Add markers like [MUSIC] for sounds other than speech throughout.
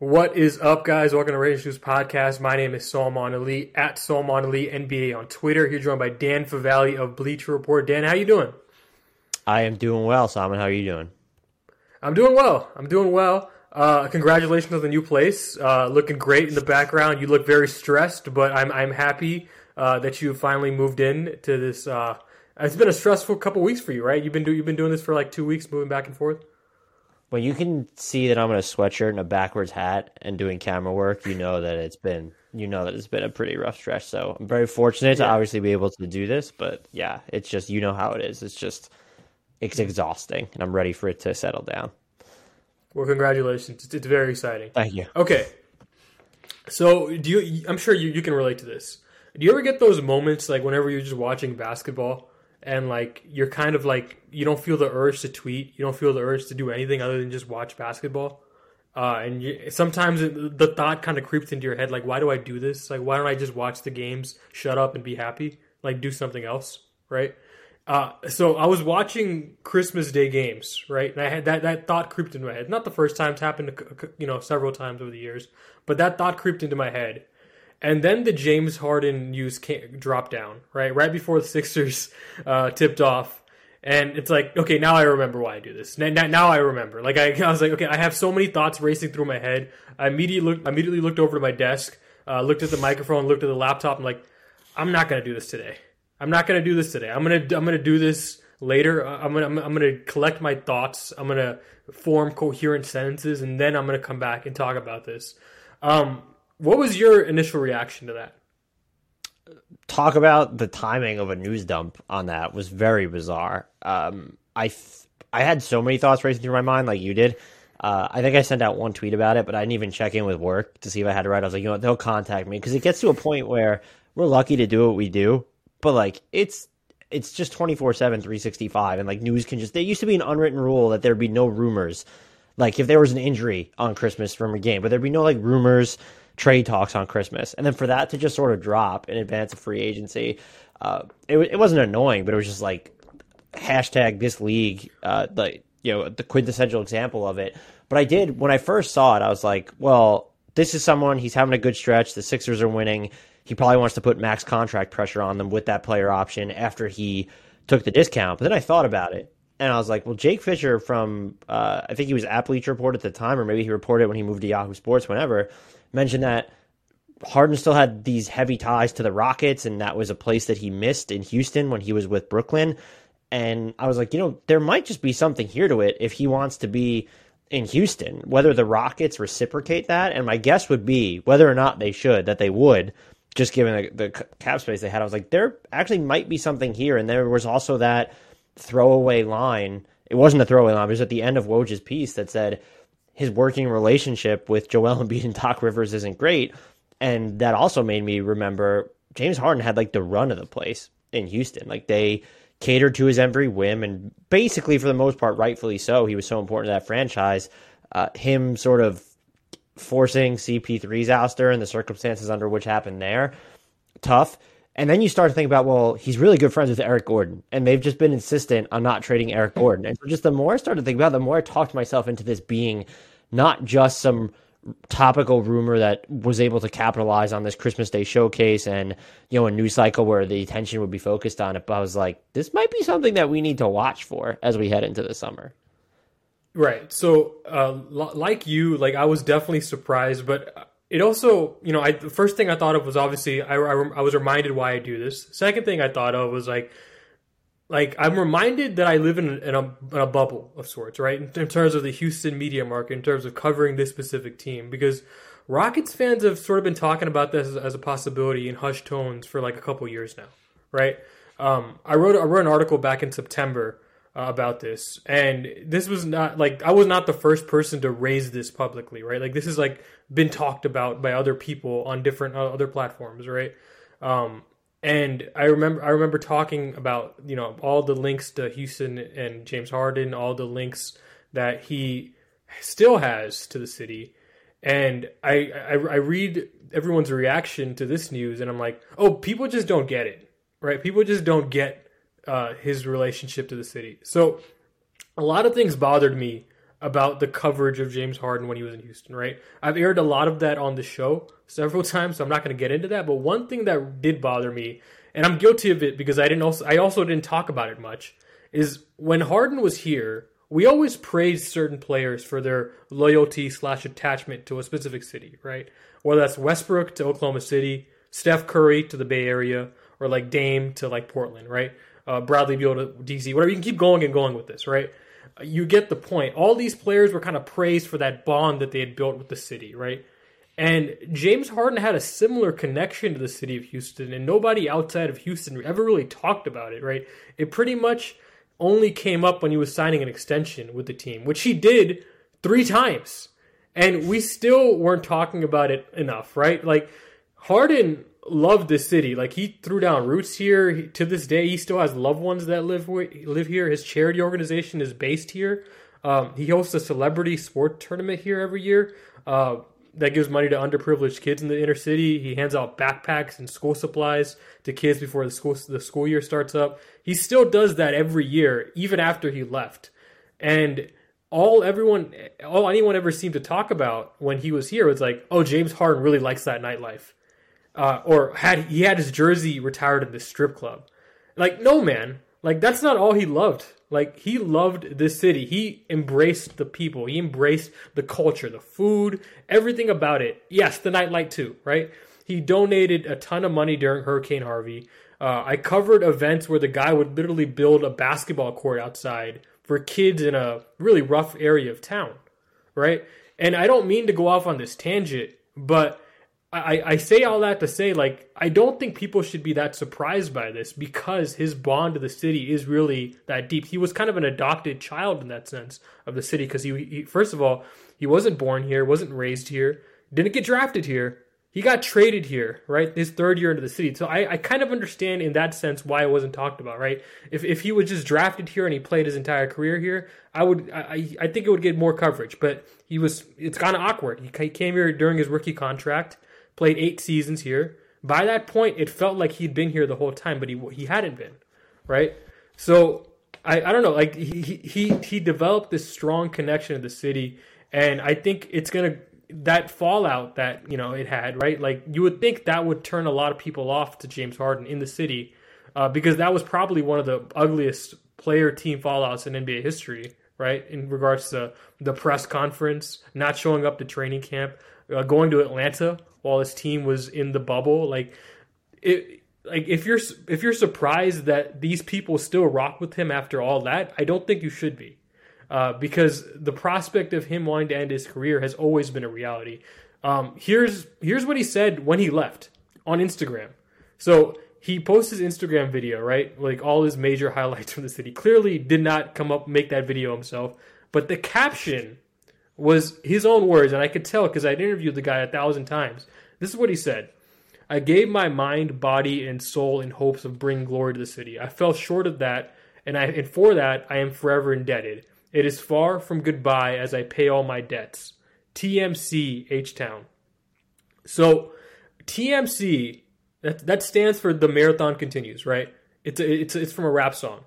What is up, guys? Welcome to Raiders News Podcast. My name is Salman Ali at Salman Ali NBA on Twitter. Here joined by Dan Favale of Bleacher Report. Dan, how you doing? I am doing well, Simon. How are you doing? I'm doing well. I'm doing well. Uh, congratulations on the new place. Uh, looking great in the background. You look very stressed, but I'm I'm happy uh, that you finally moved in to this. Uh, it's been a stressful couple weeks for you, right? You've been do, you've been doing this for like two weeks, moving back and forth. When you can see that I'm in a sweatshirt and a backwards hat and doing camera work, you know that it's been you know that it's been a pretty rough stretch. So I'm very fortunate yeah. to obviously be able to do this, but yeah, it's just you know how it is. It's just it's exhausting, and I'm ready for it to settle down. Well, congratulations! It's, it's very exciting. Thank you. Okay, so do you? I'm sure you, you can relate to this. Do you ever get those moments like whenever you're just watching basketball and like you're kind of like you don't feel the urge to tweet, you don't feel the urge to do anything other than just watch basketball. Uh, and you, sometimes it, the thought kind of creeps into your head, like, why do I do this? Like, why don't I just watch the games, shut up, and be happy? Like, do something else, right? Uh, so I was watching Christmas Day games, right? And I had that that thought creeped into my head. Not the first time; it's happened, you know, several times over the years. But that thought creeped into my head, and then the James Harden news came, dropped down, right? Right before the Sixers uh, tipped off. And it's like, okay, now I remember why I do this. Now, now I remember. Like I, [LAUGHS] I, was like, okay, I have so many thoughts racing through my head. I immediately looked, immediately looked over to my desk, uh, looked at the microphone, looked at the laptop. I'm like, I'm not gonna do this today. I'm not gonna do this today. I'm gonna, I'm gonna do this later. I'm gonna, I'm, I'm gonna collect my thoughts. I'm gonna form coherent sentences, and then I'm gonna come back and talk about this. Um, what was your initial reaction to that? Talk about the timing of a news dump on that was very bizarre. Um, I I had so many thoughts racing through my mind, like you did. Uh, I think I sent out one tweet about it, but I didn't even check in with work to see if I had to write. I was like, you know they'll contact me because it gets to a point where we're lucky to do what we do, but like it's it's just 24 7 365 and like news can just there used to be an unwritten rule that there'd be no rumors like if there was an injury on christmas from a game but there'd be no like rumors trade talks on Christmas, and then for that to just sort of drop in advance of free agency, uh, it it wasn't annoying, but it was just like hashtag this league, uh, like you know the quintessential example of it. But I did when I first saw it, I was like, well, this is someone he's having a good stretch. The Sixers are winning. He probably wants to put max contract pressure on them with that player option after he took the discount. But then I thought about it, and I was like, well, Jake Fisher from uh, I think he was at Bleacher Report at the time, or maybe he reported when he moved to Yahoo Sports, whenever mentioned that Harden still had these heavy ties to the Rockets, and that was a place that he missed in Houston when he was with Brooklyn. And I was like, you know, there might just be something here to it if he wants to be in Houston, whether the Rockets reciprocate that. And my guess would be whether or not they should, that they would, just given the, the cap space they had. I was like, there actually might be something here. And there was also that throwaway line. It wasn't a throwaway line, it was at the end of Woj's piece that said, his working relationship with Joel Embiid and Doc Rivers isn't great. And that also made me remember James Harden had like the run of the place in Houston. Like they catered to his every whim, and basically, for the most part, rightfully so. He was so important to that franchise. Uh, him sort of forcing CP3's ouster and the circumstances under which happened there, tough. And then you start to think about, well, he's really good friends with Eric Gordon, and they've just been insistent on not trading Eric Gordon. And so just the more I started to think about, it, the more I talked myself into this being not just some topical rumor that was able to capitalize on this Christmas Day showcase and you know a news cycle where the attention would be focused on it. But I was like, this might be something that we need to watch for as we head into the summer. Right. So, uh, like you, like I was definitely surprised, but it also, you know, I the first thing I thought of was obviously I, I, I was reminded why I do this. Second thing I thought of was like like I'm reminded that I live in, in, a, in a bubble of sorts, right? In, in, terms of the Houston media market, in terms of covering this specific team, because Rockets fans have sort of been talking about this as, as a possibility in hushed tones for like a couple years now, right? Um, I wrote I wrote an article back in September uh, about this, and this was not like I was not the first person to raise this publicly, right? Like this has like been talked about by other people on different uh, other platforms, right? Um, and I remember I remember talking about you know all the links to Houston and James Harden, all the links that he still has to the city, and I I, I read everyone's reaction to this news, and I'm like, oh, people just don't get it, right? People just don't get uh, his relationship to the city. So a lot of things bothered me about the coverage of James Harden when he was in Houston, right? I've aired a lot of that on the show several [LAUGHS] times, so I'm not going to get into that. But one thing that did bother me, and I'm guilty of it because I didn't also I also didn't talk about it much, is when Harden was here, we always praised certain players for their loyalty slash attachment to a specific city, right? Whether that's Westbrook to Oklahoma City, Steph Curry to the Bay Area, or like Dame to like Portland, right? Uh, Bradley Beal to DC, whatever. You can keep going and going with this, right? You get the point. All these players were kind of praised for that bond that they had built with the city, right? And James Harden had a similar connection to the city of Houston, and nobody outside of Houston ever really talked about it, right? It pretty much only came up when he was signing an extension with the team, which he did three times. And we still weren't talking about it enough, right? Like, Harden loved the city. Like he threw down roots here. He, to this day, he still has loved ones that live live here. His charity organization is based here. Um, he hosts a celebrity sport tournament here every year uh, that gives money to underprivileged kids in the inner city. He hands out backpacks and school supplies to kids before the school the school year starts up. He still does that every year, even after he left. And all everyone, all anyone ever seemed to talk about when he was here was like, "Oh, James Harden really likes that nightlife." Uh, or had he had his jersey retired in the strip club. Like, no man, like that's not all he loved. Like he loved this city. He embraced the people. He embraced the culture, the food, everything about it. Yes, the nightlight too, right? He donated a ton of money during Hurricane Harvey. Uh, I covered events where the guy would literally build a basketball court outside for kids in a really rough area of town, right? And I don't mean to go off on this tangent, but I, I say all that to say, like, I don't think people should be that surprised by this because his bond to the city is really that deep. He was kind of an adopted child in that sense of the city because he, he, first of all, he wasn't born here, wasn't raised here, didn't get drafted here. He got traded here, right? His third year into the city. So I, I kind of understand in that sense why it wasn't talked about, right? If, if he was just drafted here and he played his entire career here, I would I, I think it would get more coverage. But he was it's kind of awkward. He came here during his rookie contract played eight seasons here. By that point, it felt like he'd been here the whole time, but he he hadn't been, right? So I, I don't know, like he he he developed this strong connection to the city, and I think it's gonna that fallout that you know it had, right? Like you would think that would turn a lot of people off to James Harden in the city, uh, because that was probably one of the ugliest player team fallouts in NBA history, right? In regards to the press conference, not showing up to training camp, uh, going to Atlanta while his team was in the bubble. Like it, like if you're if you're surprised that these people still rock with him after all that, I don't think you should be, uh, because the prospect of him wanting to end his career has always been a reality. Um, here's here's what he said when he left on Instagram. So he posts his Instagram video, right? Like all his major [LAUGHS] highlights from the city. Clearly did not come up make that video himself, but the caption was his own words, and I could tell because I'd interviewed the guy a thousand times. This is what he said. I gave my mind, body, and soul in hopes of bringing glory to the city. I fell short of that, and I and for that I am forever indebted. It is far from goodbye as I pay all my debts. TMC H Town. So TMC that that stands for the marathon continues, right? It's a, it's it's from a rap song,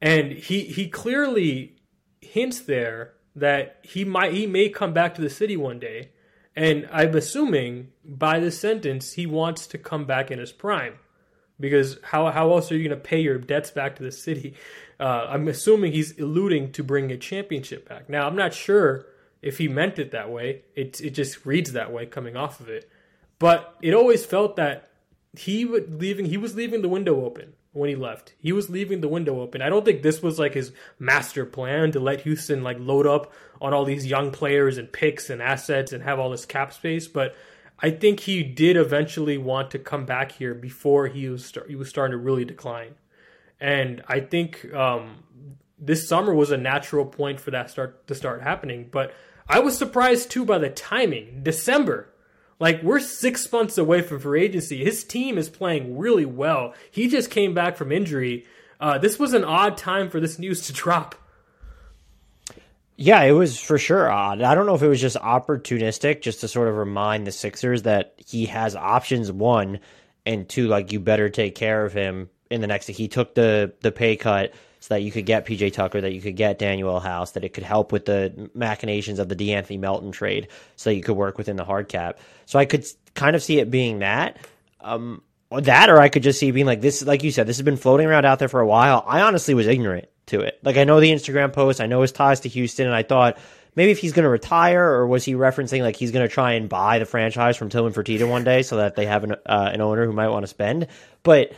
and he he clearly hints there that he might he may come back to the city one day, and I'm assuming by this sentence he wants to come back in his prime, because how how else are you going to pay your debts back to the city? Uh, I'm assuming he's alluding to bringing a championship back. Now I'm not sure if he meant it that way. It it just reads that way coming off of it, but it always felt that he would leaving he was leaving the window open when he left. He was leaving the window open. I don't think this was like his master plan to let Houston like load up on all these young players and picks and assets and have all this cap space, but I think he did eventually want to come back here before he was start, he was starting to really decline. And I think um, this summer was a natural point for that start to start happening, but I was surprised too by the timing. December like we're six months away from free agency. His team is playing really well. He just came back from injury. Uh, this was an odd time for this news [LAUGHS] to drop. Yeah, it was for sure odd. I don't know if it was just opportunistic, just to sort of remind the Sixers that he has options one and two, like you better take care of him in the next. He took the the pay cut so that you could get PJ Tucker, that you could get Danuel House, that it could help with the machinations of the De'Anthony Melton trade, so that you could work within the hard cap. So I could kind of see it being that. Um, or that, or I could just see it being like this. Like you said, this has been floating around out there for a while. I honestly was ignorant to it. Like I know the Instagram post, I know his ties to Houston, and I thought maybe if he's going to retire, or was he referencing like he's going to try and buy the franchise from Tillman Fertitta one day so that they have an uh, an owner who might want to spend? But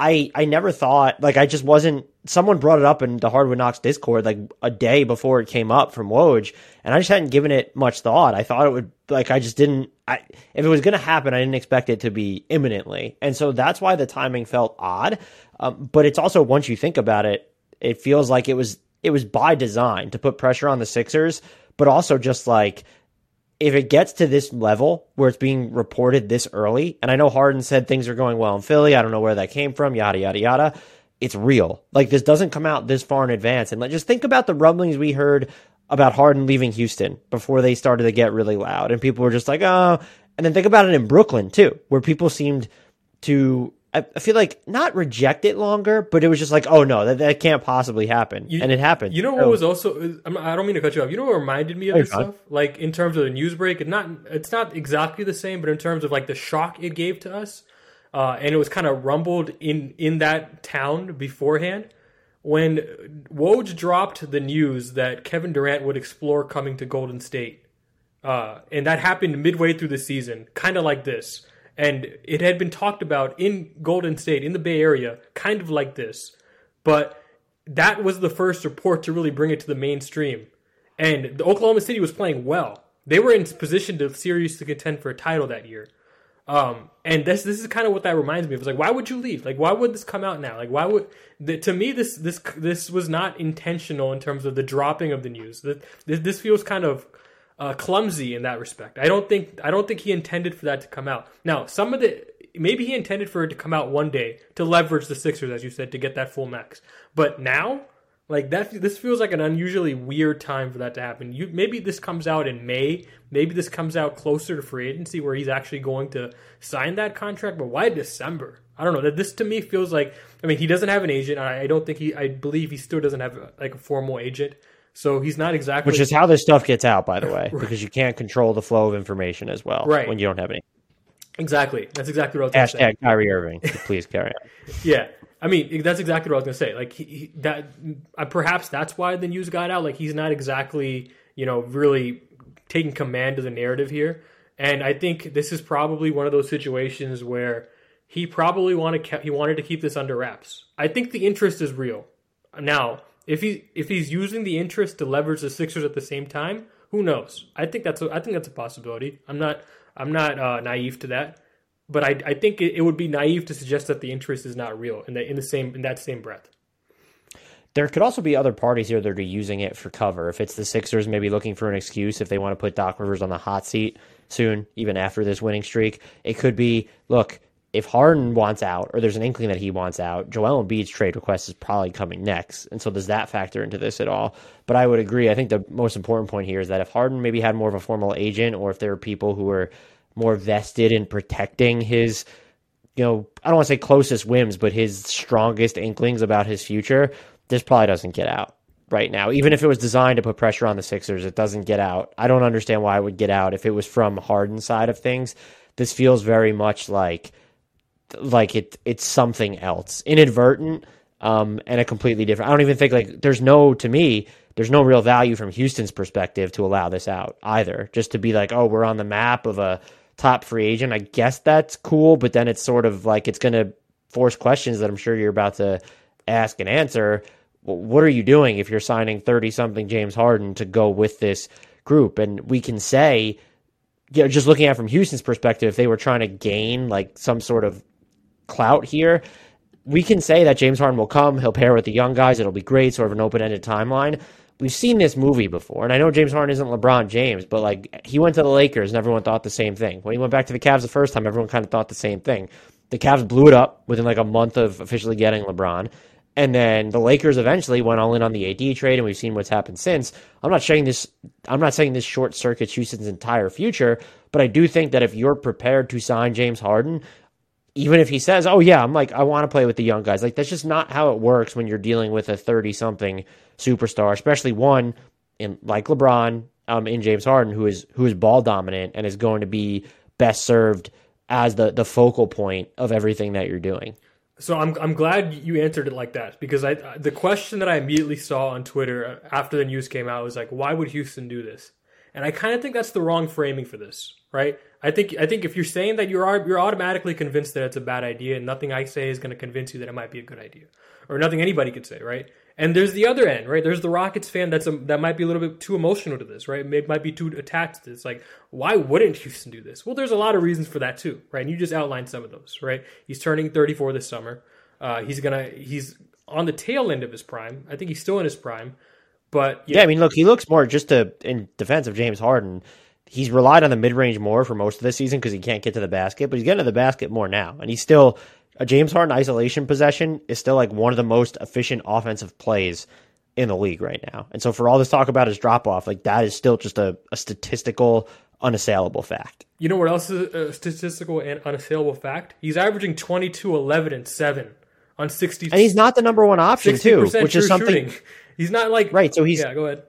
I I never thought like I just wasn't. Someone brought it up in the Hardwood Knocks Discord like a day before it came up from Woj, and I just hadn't given it much thought. I thought it would like I just didn't. I if it was going to happen, I didn't expect it to be imminently, and so that's why the timing felt odd. Um, but it's also once you think about it, it feels like it was it was by design to put pressure on the Sixers, but also just like if it gets to this level where it's being reported this early, and I know Harden said things are going well in Philly, I don't know where that came from, yada yada yada. It's real. Like this doesn't come out this far in advance, and like, just think about the rumblings we heard about Harden leaving Houston before they started to get really loud, and people were just like, oh. And then think about it in Brooklyn too, where people seemed to I, feel like not reject it longer, but it was just like, oh no, that, that can't possibly happen, You- and it happened. You know what was also? I'm- don't mean to cut you off. You know what reminded me of Hey, this stuff? Like in terms of the news break, and not it's not exactly the same, but in terms of like the shock it gave to us, uh, and it was kind of rumbled in in that town beforehand when Woj dropped the news that Kevin Durant would explore coming to Golden State, uh, and that happened midway through the season, kind of like this. And it had been talked about in Golden State, in the Bay Area, kind of like this. But that was the first report to really bring it to the mainstream. And the Oklahoma City was playing well. They were in position to seriously contend for a title that year. Um, and this this is kind of what that reminds me of. It's like, why would you leave? Like, why would this come out now? Like, why would the, to me this this this was not intentional in terms of the dropping of the news. This this feels kind of uh, clumsy in that respect. I don't think I don't think he intended for that to come out. Now, some of the maybe he intended for it to come out one day to leverage the Sixers, as you said, to get that full max. But now, like that, this feels like an unusually weird time for that to happen. You maybe this comes out in May. Maybe this comes out closer to free agency where he's actually going to sign that contract. But why December? I don't know. That this to me feels like. I mean, he doesn't have an agent. I I don't think he. I believe he still doesn't have like a formal agent. So he's not exactly. which is how this stuff gets out, by the [LAUGHS] way, because you can't control the flow of information as well Right. when you don't have any. exactly. That's exactly what I was going to say. Hashtag Kyrie Irving. Please carry on. [LAUGHS] Yeah, I mean that's exactly what I was gonna say. Like he, he, that, uh, perhaps that's why the news got out. Like he's not exactly you know really taking command of the narrative here, and I think this is probably one of those situations where he probably wanted he wanted to keep this under wraps. I think the interest is real. Now, if he if he's using the interest to leverage the Sixers at the same time, who knows? I think that's a, I think that's a possibility. I'm not I'm not uh, naive to that but I, I think it, it would be naive to suggest that the interest is not real in the in the same in that same breath. There could also be other parties here that are using it for cover. If it's the Sixers, maybe looking for an excuse if they want to put Doc Rivers on the hot seat soon, even after this winning streak. It could be, look, if Harden wants out, or there's an inkling that he wants out, Joel Embiid's trade request is probably coming next. And so does that factor into this at all? But I would agree. I think the most important point here is that if Harden maybe had more of a formal agent, or if there are people who are more vested in protecting his you know, I don't want to say closest whims, but his strongest inklings about his future, this probably doesn't get out right now. Even if it was designed to put pressure on the Sixers, it doesn't get out. I don't understand why it would get out if it was from Harden's side of things. This feels very much like like it it's something else, inadvertent, um, and a completely different. I don't even think like there's no to me. There's no real value from Houston's perspective to allow this out either. Just to be like, oh, we're on the map of a top free agent. I guess that's cool, but then it's sort of like it's going to force questions that I'm sure you're about to ask and answer. What are you doing if you're signing 30 something James Harden to go with this group? And we can say, you know, just looking at from Houston's perspective, if they were trying to gain like some sort of clout here, we can say that James Harden will come, he'll pair with the young guys, it'll be great, sort of an open ended timeline. We've seen this movie before, and I know James Harden isn't LeBron James, but like he went to the Lakers and everyone thought the same thing. When he went back to the Cavs the first time, everyone kind of thought the same thing. The Cavs blew it up within like a month of officially getting LeBron. And then the Lakers eventually went all in on the AD trade, and we've seen what's happened since. I'm not saying this. I'm not saying this short circuits Houston's entire future, but I do think that if you're prepared to sign James Harden, even if he says, "Oh yeah, I'm like I want to play with the young guys," like that's just not how it works when you're dealing with a 30 something superstar, especially one in like LeBron, um, in James Harden, who is who is ball dominant and is going to be best served as the the focal point of everything that you're doing. So I'm I'm glad you answered it like that because I the question that I immediately saw on Twitter after the news came out was like, why would Houston do this? And I kind of think that's the wrong framing for this, right? I think I think if you're saying that you're you're automatically convinced that it's a bad idea, and nothing I say is going to convince you that it might be a good idea, or nothing anybody could say, right? And there's the other end, right? There's the Rockets fan that's a, that might be a little bit too emotional to this, right? It might be too attached to this. Like, why wouldn't Houston do this? Well, there's a lot of reasons for that too, right? And you just outlined some of those, right? He's turning 34 this summer. Uh, he's gonna he's on the tail end of his prime. I think he's still in his prime, but yeah, yeah I mean, look, he looks more just to in defense of James Harden. He's relied on the mid range more for most of the season because he can't get to the basket, but he's getting to the basket more now, and he's still a James Harden isolation possession is still like one of the most efficient offensive plays in the league right now. And so for all this talk about his drop off, like that is still just a, a statistical, unassailable fact. You know what else is a statistical and unassailable fact? He's averaging 22, 11, and 7 on 60. And he's not the number one option, too, which is something. Shooting. He's not like. Right. So he's. Yeah, go ahead.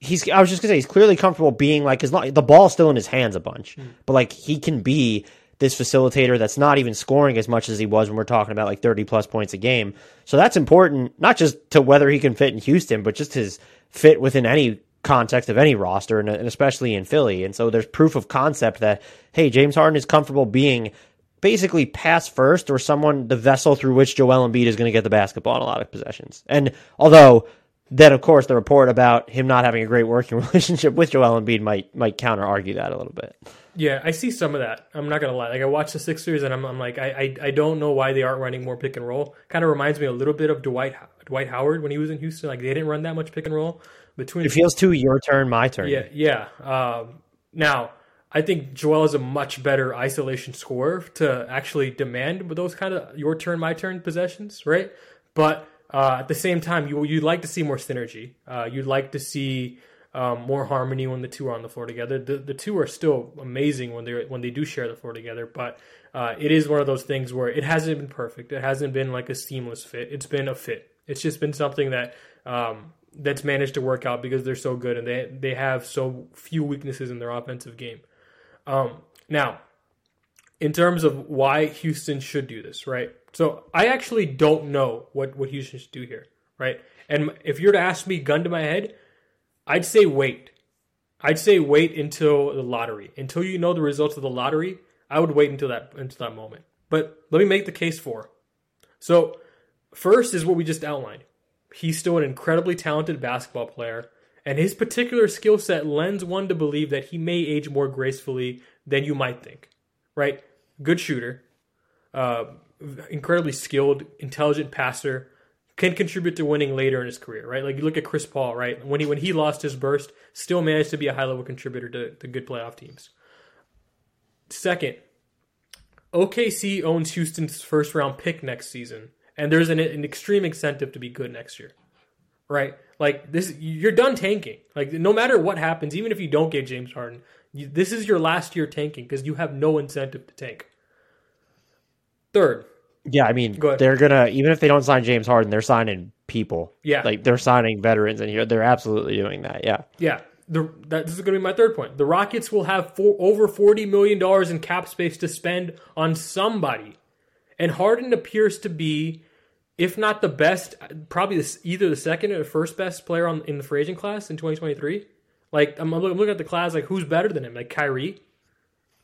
He's. I was just gonna say he's clearly comfortable being like his the ball's still in his hands a bunch, mm. but like he can be this facilitator that's not even scoring as much as he was when we're talking about like 30 plus points a game. So that's important, not just to whether he can fit in Houston, but just his fit within any context of any roster and, especially in Philly. And so there's proof of concept that, hey, James Harden is comfortable being basically pass first or someone, the vessel through which Joel Embiid is going to get the basketball in a lot of possessions. And although then of course the report about him not having a great working [LAUGHS] relationship with Joel Embiid might might counter argue that a little bit. Yeah, I see some of that. I'm not gonna lie. Like I watch the Sixers and I'm, I'm like I, I, I don't know why they aren't running more pick and roll. Kind of reminds me a little bit of Dwight Dwight Howard when he was in Houston. Like they didn't run that much pick and roll between. It feels too your turn, my turn. Yeah, yeah. Um, now I think Joel is a much better isolation scorer to actually demand those kind of your turn, my turn possessions, right? But uh, at the same time, you you'd like to see more synergy. Uh, you'd like to see um, more harmony when the two are on the floor together. The the two are still amazing when they when they do share the floor together, but uh, it is one of those things where it hasn't been perfect. It hasn't been like a seamless fit. It's been a fit. It's just been something that um, that's managed to work out because they're so good and they they have so few weaknesses in their offensive game. Um, now, in terms of why Houston should do this, right? So I actually don't know what what Houston should do here, right? And if you're to ask me, gun to my head, I'd say wait. I'd say wait until the lottery. Until you know the results of the lottery, I would wait until that until that moment. But let me make the case for. So, first is what we just outlined. He's still an incredibly talented basketball player, and his particular skill set lends one to believe that he may age more gracefully than you might think. Right? Good shooter, uh, incredibly skilled, intelligent passer, can contribute to winning later in his career, right? Like you look at Chris Paul, right? When he when he lost his burst, still managed to be a high level contributor to, to good playoff teams. Second, OKC owns Houston's first round pick next season, and there's an, an extreme incentive to be good next year, right? Like this, you're done tanking. Like no matter what happens, even if you don't get James Harden, you, this is your last year tanking because you have no incentive to tank. Third, yeah, I mean, Go they're gonna even if they don't sign James Harden, they're signing people. Yeah, like they're signing veterans, and here they're absolutely doing that. Yeah, yeah. The, that, this is going to be my third point. The Rockets will have four, over forty million dollars in cap space to spend on somebody, and Harden appears to be, if not the best, probably the, either the second or the first best player on in the free agent class in twenty twenty three. Like I'm, I'm looking at the class, like who's better than him? Like Kyrie,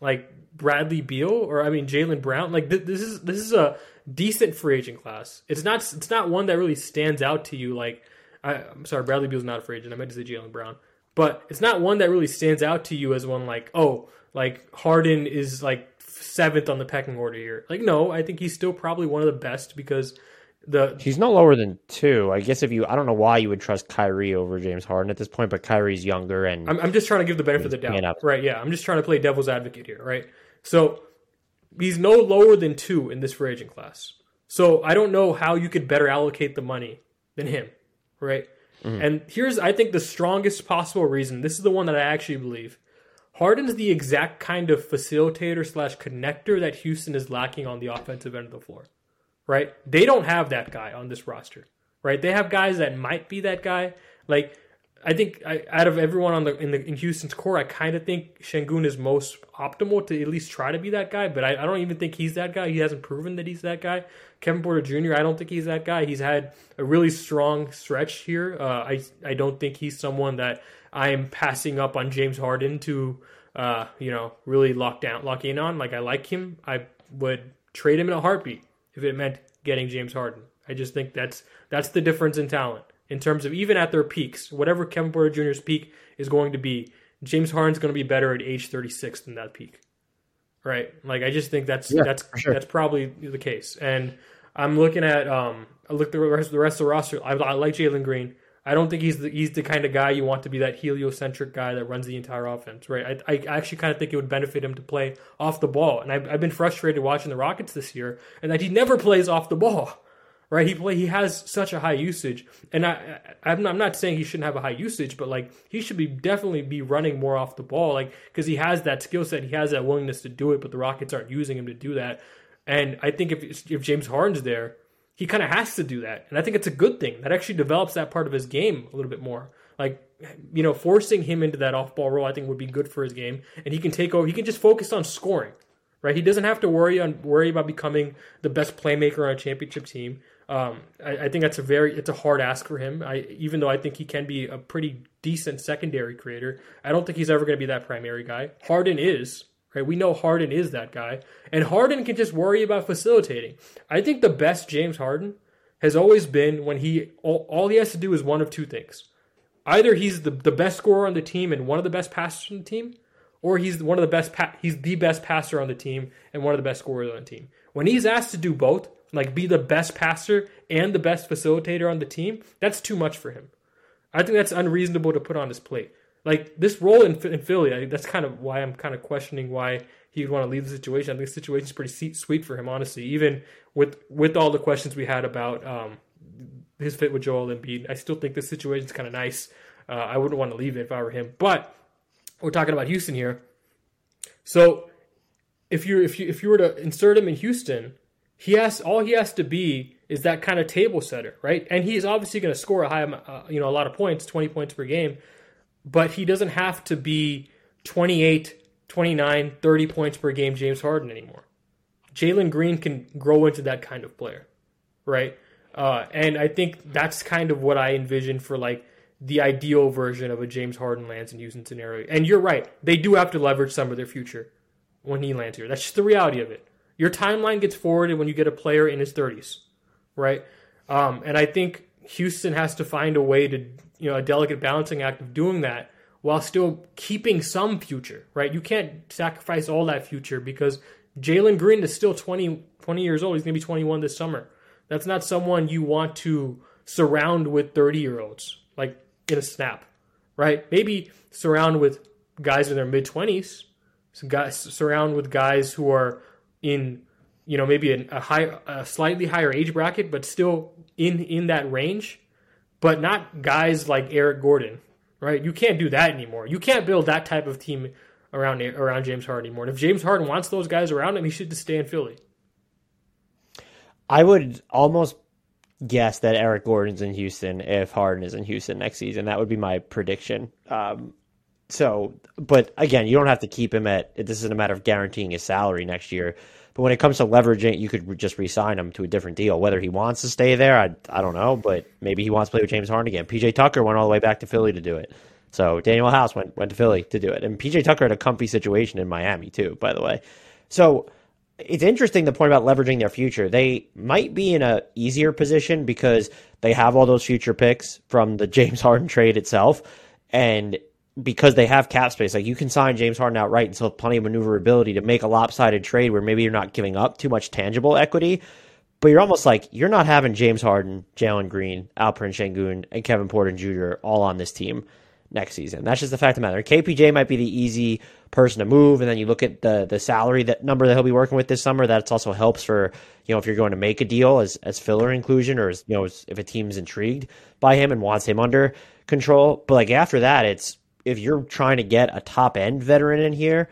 like Bradley Beal, or I mean Jaylen Brown. Like th- this is this is a decent free agent class. It's not it's not one that really stands out to you. Like I, am sorry, Bradley Beal's not a free agent. I meant to say Jaylen Brown, but it's not one that really stands out to you as one like oh like Harden is like seventh on the pecking order here. Like no, I think he's still probably one of the best because the he's no lower than two. I guess if you I don't know why you would trust Kyrie over James Harden at this point, but Kyrie's younger and I'm, I'm just trying to give the benefit of the doubt. Right? Yeah, I'm just trying to play devil's advocate here. Right? So he's no lower than two in this free agent class. So I don't know how you could better allocate the money than him, right? Mm-hmm. And here's, I think, the strongest possible reason. This is the one that I actually believe. Harden's the exact kind of facilitator slash connector that Houston is lacking on the offensive end of the floor. Right? They don't have that guy on this roster. Right? They have guys that might be that guy. Like I think I, out of everyone on the in the in Houston's core, I kind of think Sengun is most optimal to at least try to be that guy. But I, I, don't even think he's that guy. He hasn't proven that he's that guy. Kevin Porter Jr. I don't think he's that guy. He's had a really strong stretch here. Uh, I I don't think he's someone that I am passing up on James Harden to uh, you know really lock down lock in on. Like I like him. I would trade him in a heartbeat if it meant getting James Harden. I just think that's that's the difference in talent in terms of even at their peaks, whatever Kevin Porter Jr.'s peak is going to be, James Harden's going to be better at age 36 than that peak. Right? Like I just think that's yeah, that's sure. that's probably the case. And I'm looking at um I look at the rest the rest of the roster. I, I like Jalen Green. I don't think he's the, he's the kind of guy you want to be that heliocentric guy that runs the entire offense, right? I, I actually kind of think it would benefit him to play off the ball, and I've, I've been frustrated watching the Rockets this year, and that he never plays off the ball right? He play he has such a high usage, and I I'm not, I'm not saying he shouldn't have a high usage, but like he should be definitely be running more off the ball, like because he has that skill set, he has that willingness to do it, but the Rockets aren't using him to do that. And I think if if James Harden's there, he kind of has to do that, and I think it's a good thing. That actually develops that part of his game a little bit more. Like you know, forcing him into that off ball role, I think would be good for his game, and he can take over. He can just focus on scoring right? He doesn't have to worry on worry about becoming the best playmaker on a championship team. Um, I, I, think that's a very it's a hard ask for him. I even though I think he can be a pretty decent secondary creator, I don't think he's ever going to be that primary guy. Harden is right. We know Harden is that guy, and Harden can just worry about facilitating. I think the best James Harden has always been when he all, all he has to do is one of two things. Either he's the, the best scorer on the team and one of the best passers on the team, or he's one of the best pa- he's the best passer on the team and one of the best scorers on the team. When he's asked to do both, like be the best passer and the best facilitator on the team, that's too much for him. I think that's unreasonable to put on his plate. Like this role in, in Philly, that's kind of why I'm kind of questioning why he would want to leave the situation. I think the situation is pretty sweet for him, honestly. Even with with all the questions we had about um, his fit with Joel Embiid, I still think this situation is kind of nice. Uh, I wouldn't want to leave it if I were him. But we're talking about Houston here, so if you if you if you were to insert him in Houston, he has all he has to be is that kind of table setter, right? And he's obviously going to score a high, uh, you know, a lot of points, 20 points per game, but he doesn't have to be 28, 29, 30 points per game James Harden anymore. Jalen Green can grow into that kind of player, right? Uh, and I think that's kind of what I envision for like the ideal version of a James Harden lands in Houston scenario. And you're right, they do have to leverage some of their future when he lands here. That's just the reality of it. Your timeline gets forwarded when you get a player in his 30s, right? Um, and I think Houston has to find a way to, you know, a delicate balancing act of doing that while still keeping some future, right? You can't sacrifice all that future because Jalen Green is still 20, 20 years old. He's going to be 21 this summer. That's not someone you want to surround with 30 year olds, like in a snap, right? Maybe surround with guys in their mid 20s, guys surround with guys who are in you know maybe a, a high a slightly higher age bracket but still in in that range but not guys like Eric Gordon right? You can't do that anymore. You can't build that type of team around around James Harden anymore. And if James Harden wants those guys around him he should just stay in Philly. I would almost guess that Eric Gordon's in Houston if Harden is in Houston next season. That would be my prediction. Um, so, but again, you don't have to keep him at. This isn't a matter of guaranteeing his salary next year. But when it comes to leveraging, you could just re-sign him to a different deal. Whether he wants to stay there, I, I don't know. But maybe he wants to play with James Harden again. PJ Tucker went all the way back to Philly to do it. So Danuel House went went to Philly to do it, and PJ Tucker had a comfy situation in Miami too, by the way. So it's interesting the point about leveraging their future. They might be in a easier position because they have all those future picks from the [LAUGHS] James Harden trade itself, and because they have cap space, like you can sign James Harden outright and still have plenty of maneuverability to make a lopsided trade where maybe you're not giving up too much tangible equity, but you're almost like you're not having James Harden, Jalen Green, Alperen Sengun, and Kevin Porter Jr. all on this team next season. That's just the fact of the matter. KPJ might be the easy person to move, and then you look at the the salary that number that he'll be working with this summer. That also helps for you know if you're going to make a deal as as filler inclusion, or as you know as, if a team's intrigued by him and wants him under control. But like after that, it's if you're trying to get a top end veteran in here,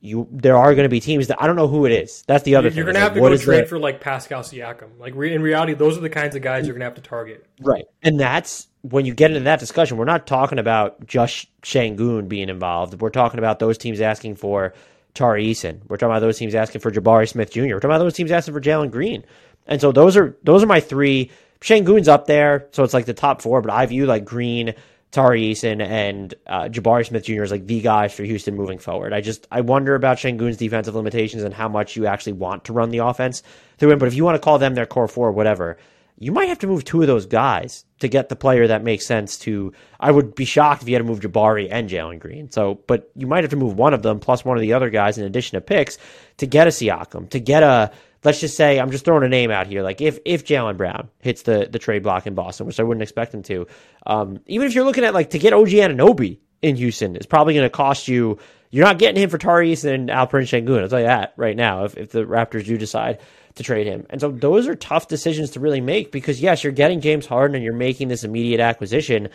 you there are going to be teams that I don't know who it is. That's the other You're thing. going to have like, to go trade for like Pascal Siakam. Like re- in reality, those are the kinds of guys you're going to have to target. Right. And that's when you get into that discussion, we're not talking about just Sengun being involved. We're talking about those teams asking for Tari Eason. We're talking about those teams asking for Jabari Smith Jr. We're talking about those teams asking for Jalen Green. And so those are those are my three. Sengun's up there, so it's like the top four, but I view like Green, Tari Eason, and uh, Jabari Smith Jr. is like the guys for Houston moving forward. I just I wonder about Sengun's defensive limitations and how much you actually want to run the offense through him. But if you want to call them their core four, whatever, you might have to move two of those guys to get the player that makes sense to I would be shocked if you had to move Jabari and Jalen Green. So but you might have to move one of them plus one of the other guys in addition to picks to get a Siakam, to get a let's just say I'm just throwing a name out here. Like if if Jaylen Brown hits the the trade block in Boston, which I wouldn't expect him to, um, even if you're looking at like to get OG Anunoby in Houston, it's probably going to cost you. You're not getting him for Tari Eason and Alperen Sengun. I'll tell you that right now. If if the Raptors do decide to trade him, and so those are tough decisions to really make because yes, you're getting James Harden and you're making this immediate acquisition,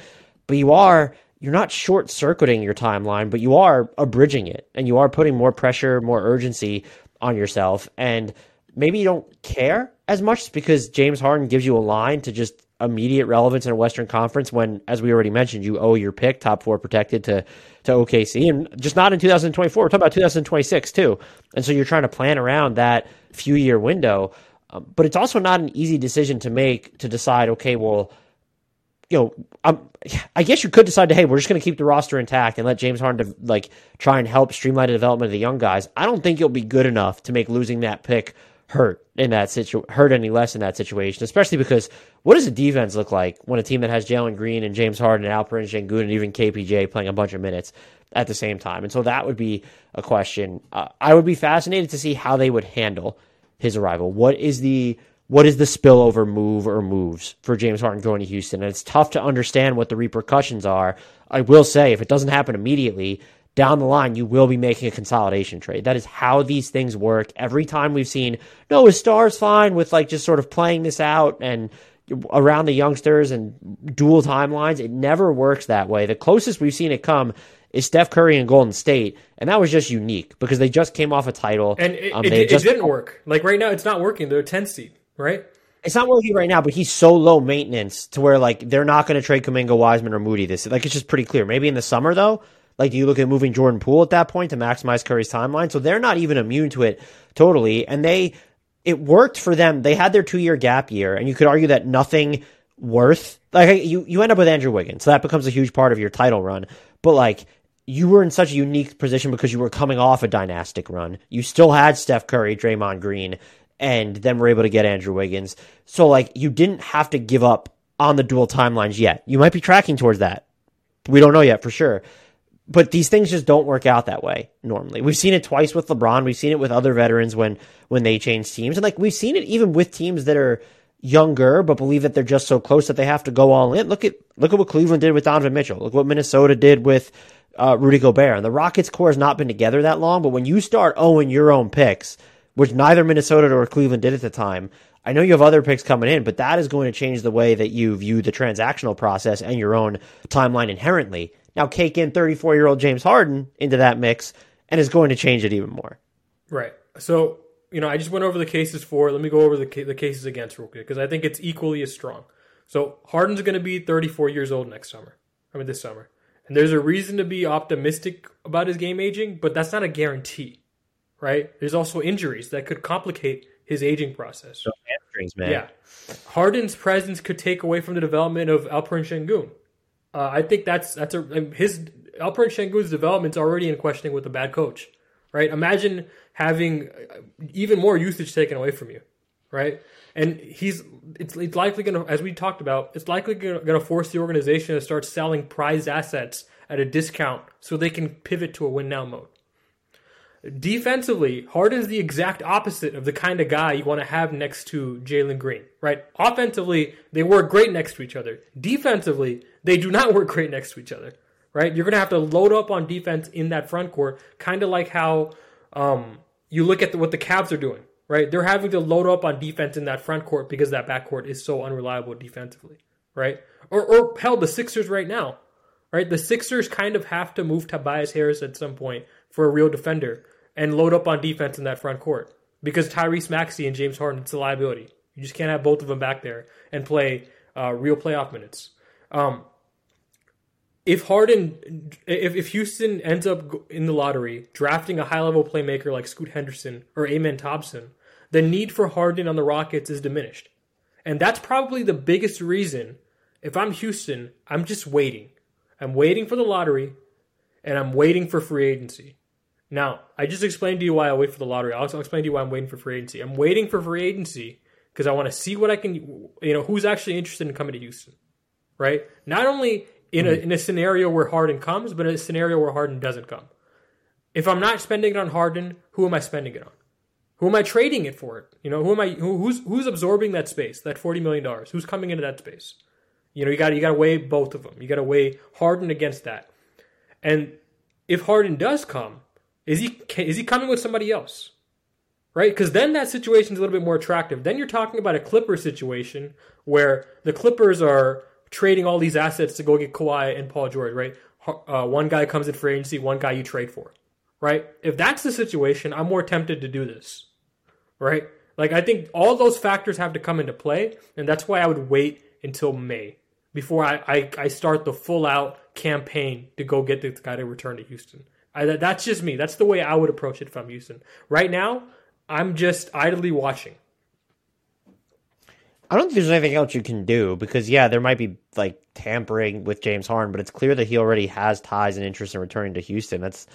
but you are you're not short circuiting your timeline, but you are abridging it and you are putting more pressure, more urgency on yourself. And maybe you don't care as much because James Harden gives you a line to just immediate relevance in a Western Conference when, as we already mentioned, you owe your pick top four protected to to OKC and just not in 2024. We're talking about 2026 too. And so you're trying to plan around that few year window. Um, but it's also not an easy decision to make to decide, okay, well, you know, um, I guess you could decide to, hey, we're just going to keep the roster intact and let James Harden like try and help streamline the development of the young guys. I don't think you'll be good enough to make losing that pick hurt in that situ hurt any less in that situation, especially because what does the defense look like when a team that has Jalen Green and James Harden and Alperen Sengun and even KPJ playing a bunch of minutes at the same time? And so that would be a question. Uh, I would be fascinated to see how they would handle his arrival. What is the what is the spillover move or moves for James Harden going to Houston? And it's tough to understand what the repercussions are. I will say, if it doesn't happen immediately, down the line, you will be making a consolidation trade. That is how these things work. Every time we've seen, no, his star's fine with like just sort of playing this out and around the youngsters and dual timelines, it never works that way. The closest we've seen it come is Steph Curry and Golden State, and that was just unique because they just came off a title And it, Um, it, just- didn't work. Like right now, it's not working. They're a 10 seed, right? It's not working right now, but he's so low maintenance to where like they're not going to trade Kuminga, Wiseman, or Moody. This like it's just pretty clear. Maybe in the summer though, like do you look at moving Jordan Poole at that point to maximize Curry's timeline? So they're not even immune to it totally, and they it worked for them. They had their two year gap year, and you could argue that nothing worth like you you end up with Andrew Wiggins, so that becomes a huge part of your title run. But like you were in such a unique position because you were coming off a dynastic run. You still had Steph Curry, Draymond Green, and then were able to get Andrew Wiggins. So like you didn't have to give up on the dual timelines yet. You might be tracking towards that. We don't know yet for sure. But these things just don't work out that way normally. We've seen it twice with LeBron. We've seen it with other veterans when when they change teams. And like we've seen it even with teams that are younger but believe that they're just so close that they have to go all in. Look at look at what Cleveland did with Donovan Mitchell. Look what Minnesota did with uh, Rudy Gobert. And the Rockets core has not been together that long, but when you start owing your own picks, which neither Minnesota or Cleveland did at the time, I know you have other picks coming in, but that is going to change the way that you view the transactional process and your own timeline inherently. Now, cake in 34 year old James Harden into that mix, and it's going to change it even more. Right. So, you know, I just went over the cases for. Let me go over the the cases against real quick because I think it's equally as strong. So Harden's going to be 34 years old next summer. I mean, this summer, and there's a reason to be optimistic about his game aging, but that's not a guarantee, right? There's also injuries that could complicate his aging process. Hamstrings, man. Yeah. Harden's presence could take away from the development of Alperen Sengun. Uh, I think that's that's a his Alperen Sengun's development's already in questioning with a bad coach, right? Imagine having uh, even more usage taken away from you, right? And he's it's, it's likely going to, as we talked about, it's likely going to force the organization to start selling prize assets at a discount so they can pivot to a win now mode. Defensively, Harden's the exact opposite of the kind of guy you want to have next to Jalen Green, right? Offensively, they work great next to each other. Defensively, they do not [LAUGHS] work great next to each other, right? You're going to have to load up on defense in that front court, kind of like how um, you look at the, what the Cavs are doing, right? They're having to load up on defense in that front court because that back court is so unreliable defensively, right? Or, or hell, the Sixers right now. right? The Sixers kind of have to move Tobias Harris at some point for a real defender and load up on defense in that front court because Tyrese Maxey and James Harden, it's a liability. You just can't have both of them back there and play uh, real playoff minutes. Um, if Harden, if, if Houston ends up in the lottery drafting a high level playmaker like Scoot Henderson or Amen Thompson, the need for Harden on the Rockets is diminished. And that's probably the biggest reason. If I'm Houston, I'm just waiting. I'm waiting for the lottery and I'm waiting for free agency. Now, I just explained to you why I wait for the lottery. I'll explain to you why I'm waiting for free agency. I'm waiting for free agency because I want to see what I can, you know, who's actually interested in coming to Houston, right? Not only in a, mm-hmm. in a scenario where Harden comes, but in a scenario where Harden doesn't come. If I'm not spending it on Harden, who am I spending it on? Who am I trading it for? You know, who am I? Who, who's who's absorbing that space? That forty million dollars? Who's coming into that space? You know, you got you got to weigh both of them. You got to weigh Harden against that. And if Harden does come, is he is he coming with somebody else? Right? Because then that situation is a little bit more attractive. Then you're talking about a Clipper situation where the Clippers are trading all these assets to go get Kawhi and Paul George. Right? Uh, one guy comes in for agency, one guy you trade for. Right? If that's the situation, I'm more tempted to do this. Right? Like I think all those factors have to come into play, and that's why I would wait until May before I, I, I start the full out campaign to go get this guy to return to Houston. I, that's just me. That's the way I would approach it from Houston. Right now, I'm just idly watching. I don't think there's anything else you can do because yeah, there might be like tampering with James Harden, but it's clear that he already has ties and interest in returning to Houston. That's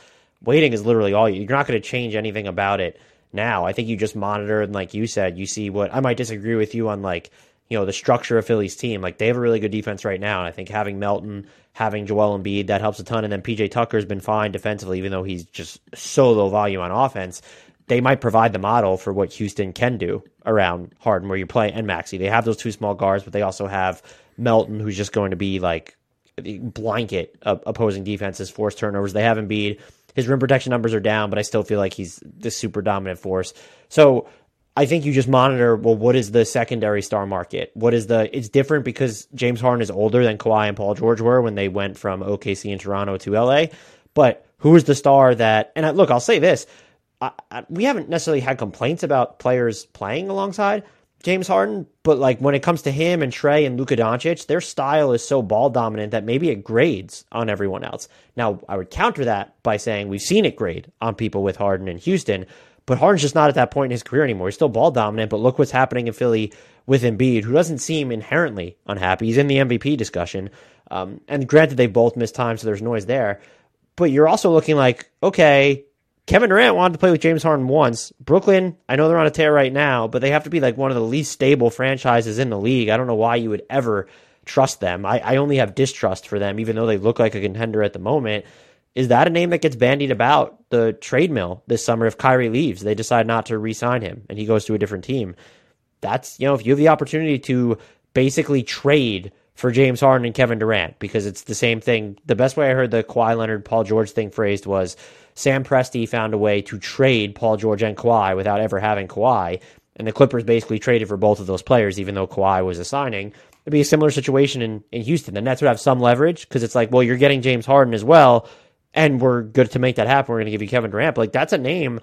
waiting is literally all you. You're not going to change anything about it now. I think you just monitor and like you said, you see what I might disagree with you on like you know, the structure of Philly's team. Like they have a really good defense right now. And I think having Melton, having Joel Embiid, that helps a ton. And then PJ Tucker's been fine defensively, even though he's just so low volume on offense. They might provide the model for what Houston can do around Harden, where you play and Maxey. They have those two small guards, but they also have Melton, who's just going to be like blanket opposing defenses, force turnovers. They have Embiid. His rim protection numbers are down, but I still feel like he's the super dominant force. So I think you just monitor, well, what is the secondary star market? What is the, it's different because James Harden is older than Kawhi and Paul George were when they went from OKC and Toronto to LA. But who is the star that, and I, look, I'll say this, I, I, we haven't necessarily had complaints about players playing alongside James Harden, but like when it comes to him and Trae and Luka Doncic, their style is so ball dominant that maybe it grades on everyone else. Now, I would counter that by saying we've seen it grade on people with Harden and Houston, but Harden's just not at that point in his career anymore. He's still ball dominant, but look what's happening in Philly with Embiid, who doesn't seem inherently unhappy. He's in the MVP discussion. Um, and granted, they both missed time, so there's noise there. But you're also looking like, okay, Kevin Durant wanted to play with James Harden once. Brooklyn, I know they're on a tear right now, but they have to be like one of the least stable franchises in the league. I don't know why you would ever trust them. I, I only have distrust for them, even though they look like a contender at the moment. Is that a name that gets bandied about the trade mill this summer if Kyrie leaves? They decide not to re sign him and he goes to a different team. That's, you know, if you have the opportunity to basically trade for James Harden and Kevin Durant, because it's the same thing. The best way I heard the Kawhi Leonard, Paul George thing phrased was Sam Presti found a way to trade Paul George and Kawhi without ever having Kawhi. And the Clippers basically traded for both of those players, even though Kawhi was a signing. It'd be a similar situation in, in Houston. The Nets would have some leverage because it's like, well, you're getting James Harden as well and we're good to make that happen. We're going to give you Kevin Durant. But like that's a name.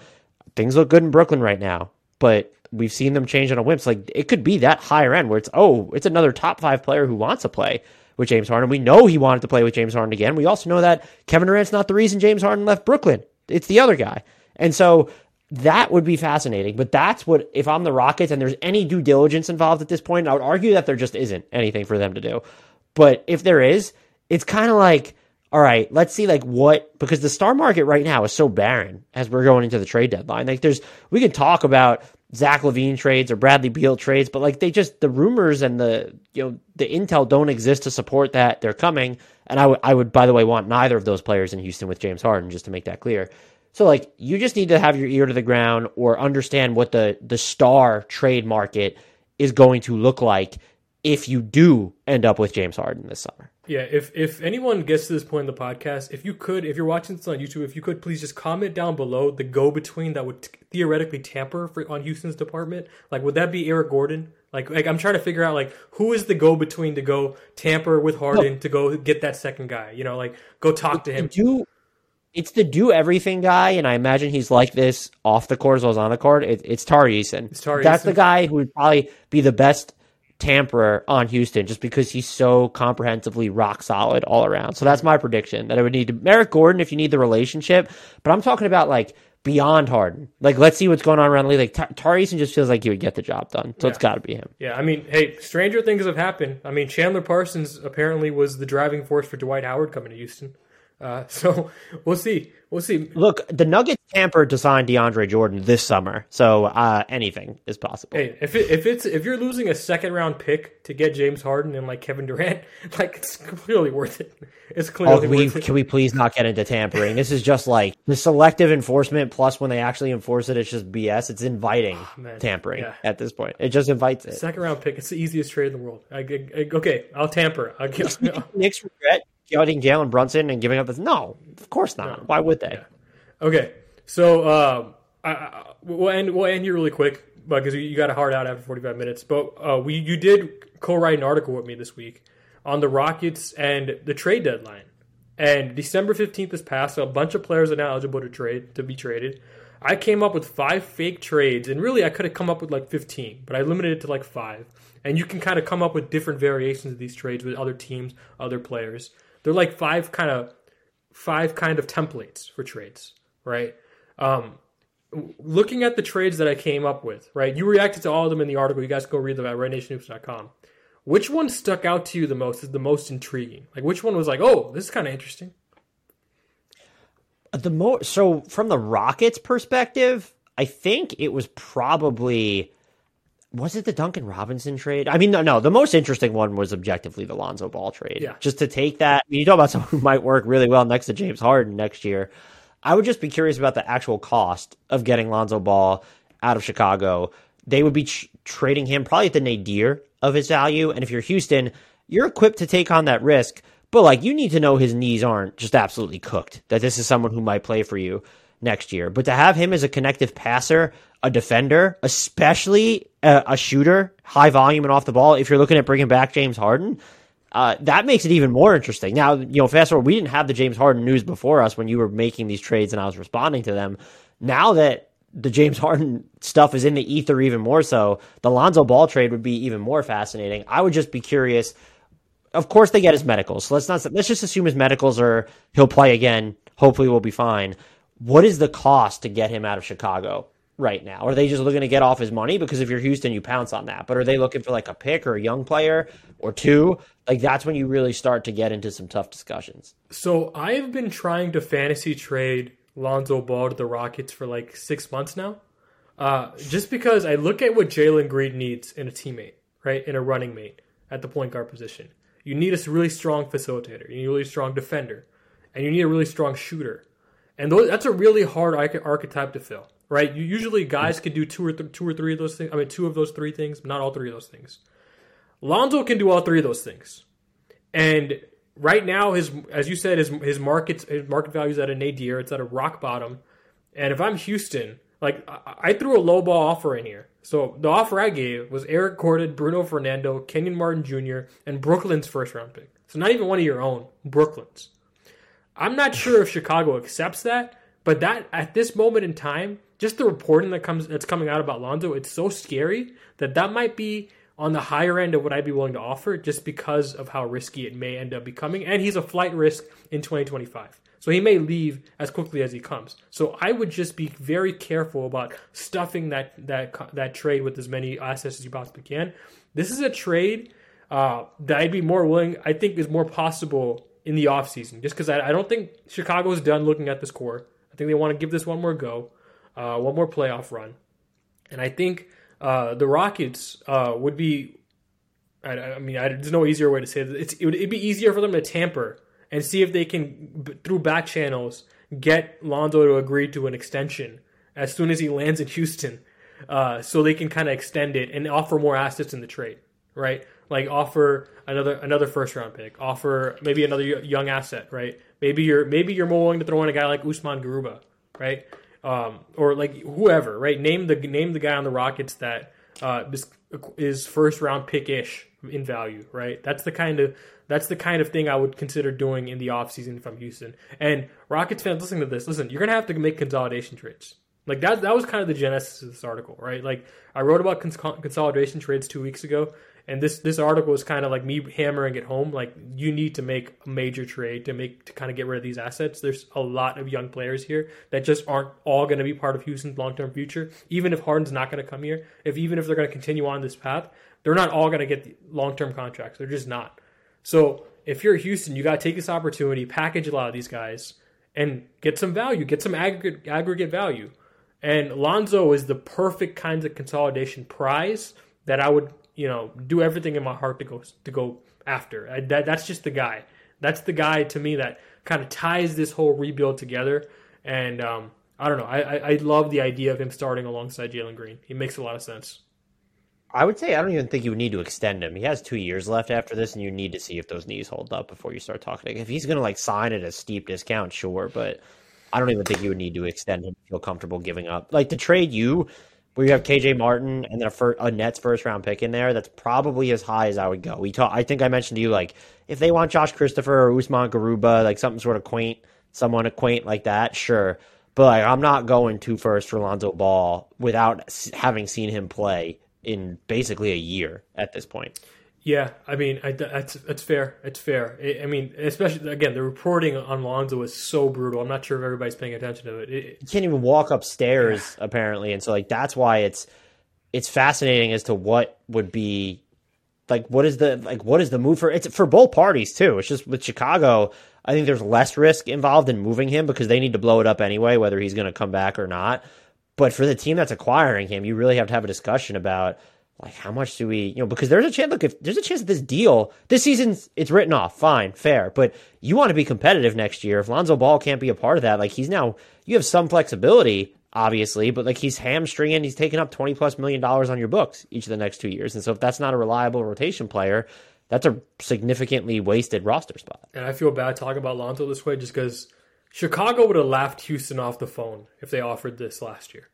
Things look good in Brooklyn right now, but we've seen them change on a whim. So like it could be that higher end where it's oh, it's another top five player who wants to play with James Harden. We know he wanted to play with James Harden again. We also know that Kevin Durant's not the reason James Harden left Brooklyn. It's the other guy. And so that would be fascinating. But that's what if I'm the Rockets and there's any due diligence involved at this point, I would argue that there just isn't anything for them to do. But if there is, it's kind of like all right, let's see like what because the star market right now is so barren as we're going into the trade deadline. Like there's we can talk about Zach LaVine trades or Bradley Beal trades, but like they just the rumors and the you know the intel don't exist to support that they're coming. And I would I would by the way want neither of those players in Houston with James Harden just to make that clear. So like you just need to have your ear to the ground or understand what the the star trade market is going to look like if you do end up with James Harden this summer. Yeah, if if anyone gets to this point in the podcast, if you could, if you're watching this on YouTube, if you could please just comment down below the go between that would t- theoretically tamper for, on Houston's department. Like, would that be Eric Gordon? Like, like I'm trying to figure out like who is the go between to go tamper with Harden to go get that second guy. You know, like go talk to him. Do it's the do everything guy, and I imagine he's like this off the court as well as on the court. It, it's Tari Eason. It's Tari That's the guy who would probably be the best tamperer on Houston, just because he's so comprehensively rock solid all around. So that's my prediction that I would need to Eric Gordon if you need the relationship, but I'm talking about like beyond Harden. Like let's see what's going on around the league. Like Ta- Tari Eason just feels like he would get the job done, so it's got to be him. Yeah, I mean, hey, stranger things have happened. I mean, Chandler Parsons apparently was the driving force for Dwight Howard coming to Houston. Uh, [LAUGHS] so we'll see. We'll see. Look, the Nuggets tampered to sign DeAndre Jordan this summer, so uh, anything is possible. Hey, if it, if it's if you're losing a second round pick to get James Harden and like Kevin Durant, [LAUGHS] like it's clearly worth it. It's Oh, clearly can we, worth it. can we please not get into tampering? This is just like the selective enforcement. Plus, when they actually enforce it, it's just BS. It's inviting man. tampering Yeah. at this point. It just invites it. Second round pick. It's the easiest trade in the world. I, I- I- okay, I'll tamper. I'll give, [LAUGHS] Knicks regret getting Jalen Brunson and giving up this. No, of course not. Why would they? okay, so um, I, I, we'll end we'll end here really quick because you, you got a hard out after 45 minutes. But uh, we you did co-write an article with me this week on the Rockets and the trade deadline. And December 15th is passed, so a bunch of players are now eligible to trade to be traded. I came up with five fake trades, and really I could have come up with like 15, but I limited it to like five. And you can kind of come up with different variations of these trades with other teams, other players. They're like five kind of five kind of templates for trades, right? Um, looking at the trades that I came up with, right? You reacted to all of them in the article. You guys go read them at rednationhoops.com. Which one stuck out to you the most? Is the most intriguing? Like which one was like, oh, this is kind of interesting. The mo so from the Rockets' perspective, I think it was probably was it the Duncan Robinson trade? I mean, no, no. The most interesting one was objectively the Lonzo Ball trade. Yeah. Just to take that, I mean, you talk about [LAUGHS] someone who might work really well next to James Harden next year. I would just be curious about the actual cost of getting Lonzo Ball out of Chicago. They would be tr- trading him probably at the nadir of his value. And if you're Houston, you're equipped to take on that risk. But like, you need to know his knees aren't just absolutely cooked. That this is someone who might play for you next year. But to have him as a connective passer, a defender, especially a, a shooter, high volume and off the ball, if you're looking at bringing back James Harden, uh, that makes it even more interesting. Now, you know, fast forward, we didn't have the James Harden news before us when you were making these trades and I was responding to them. Now that the James Harden stuff is in the ether even more so, the Lonzo Ball trade would be even more fascinating. I would just be curious. Of course, they get his medicals. So let's not let's just assume his medicals are he'll play again. Hopefully, we'll be fine. What is the cost to get him out of Chicago right now? Are they just looking to get off his money? Because if you're Houston, you pounce on that. But are they looking for like a pick or a young player or two? Like that's when you really start to get into some tough discussions. So I've been trying to fantasy trade Lonzo Ball to the Rockets for like six months now. Uh, just because I look at what Jalen Green needs in a teammate, right? In a running mate at the point guard position. You need a really strong facilitator. You need a really strong defender. And you need a really strong shooter. And those, that's a really hard archetype to fill, right? You usually guys can do two or th- two or three of those things. I mean, two of those three things, not all three of those things. Lonzo can do all three of those things, and right now, his as you said, his his market his market value is at a nadir. It's at a rock bottom. And if I'm Houston, like I, I threw a low ball offer in here. So the offer I gave was Eric Gordon, Bruno Fernando, Kenyon Martin Jr., and Brooklyn's first round pick. So not even one of your own, Brooklyn's. I'm not sure if Chicago accepts that, but that at this moment in time, just the reporting that comes that's coming out about Lonzo, it's so scary that that might be on the higher end of what I'd be willing to offer, just because of how risky it may end up becoming. And he's a flight risk in 2025, so he may leave as quickly as he comes. So I would just be very careful about stuffing that that that trade with as many assets as you possibly can. This is a trade uh, that I'd be more willing. I think is more possible in the offseason, just because I, I don't think Chicago's done looking at this core. I think they want to give this one more go, uh, one more playoff run, and I think uh, the Rockets uh, would be. I, I mean, I, there's no easier way to say it. It's, it would it'd be easier for them to tamper and see if they can through back channels get Lonzo to agree to an extension as soon as he lands in Houston, uh, so they can kind of extend it and offer more assets in the trade, right? Like offer another another first round pick, offer maybe another young asset, right? Maybe you're maybe you're more willing to throw in a guy like Usman Garuba, right? Um, or like whoever, right? Name the name the guy on the Rockets that uh, is, is first round pick ish in value, right? That's the kind of that's the kind of thing I would consider doing in the offseason if I'm Houston. And Rockets fans listening to this, listen, you're gonna have to make consolidation trades. Like that that was kind of the genesis of this article, right? Like I wrote about cons- consolidation trades two weeks ago, and this this article is kind of like me hammering it home. Like you need to make a major trade to make to kind of get rid of these assets. There's a lot of young players here that just aren't all going to be part of Houston's long term future. Even if Harden's not going to come here, if even if they're going to continue on this path, they're not all going to get long term contracts. They're just not. So if you're Houston, you got to take this opportunity, package a lot of these guys, and get some value, get some aggregate aggregate value. And Lonzo is the perfect kind of consolidation prize that I would, you know, do everything in my heart to go to go after. I, that, that's just the guy. That's the guy to me that kind of ties this whole rebuild together. And um, I don't know. I, I, I love the idea of him starting alongside Jalen Green. He makes a lot of sense. I would say I don't even think you would need to extend him. He has two years left after this, and you need to see if those knees hold up before you start talking. If he's going to like sign at a steep discount, sure, but I don't even think you would need to extend him. Feel comfortable giving up like to trade you, you have KJ Martin and then a, fir- a Nets first round pick in there. That's probably as high as I would go. We talk. I think I mentioned to you like if they want Josh Christopher or Usman Garuba, like something sort of quaint, someone quaint like that, sure. But like, I'm not going two first for Lonzo Ball without having seen him play in basically a year at this point. Yeah, I mean, I, that's that's fair. It's fair. I, I, mean, especially again, the reporting on Lonzo was so brutal. I'm not sure if everybody's paying attention to it. it you can't even walk upstairs yeah. apparently, and so like that's why it's it's fascinating as to what would be like what is the like what is the move for it's for both parties too. It's just with Chicago, I think there's less risk involved in moving him because they need to blow it up anyway, whether he's going to come back or not. But for the team that's acquiring him, you really have to have a discussion about like how much do we you know because there's a chance look if there's a chance that this deal this season it's written off. Fine. Fair. But you want to be competitive next year. If Lonzo Ball can't be a part of that like he's now you have some flexibility obviously but like he's hamstringing he's taking up 20 plus million dollars on your books each of the next two years. And so if that's not a reliable rotation player that's a significantly wasted roster spot. And I feel bad talking about Lonzo this way just because Chicago would have laughed Houston off the phone if they offered this last year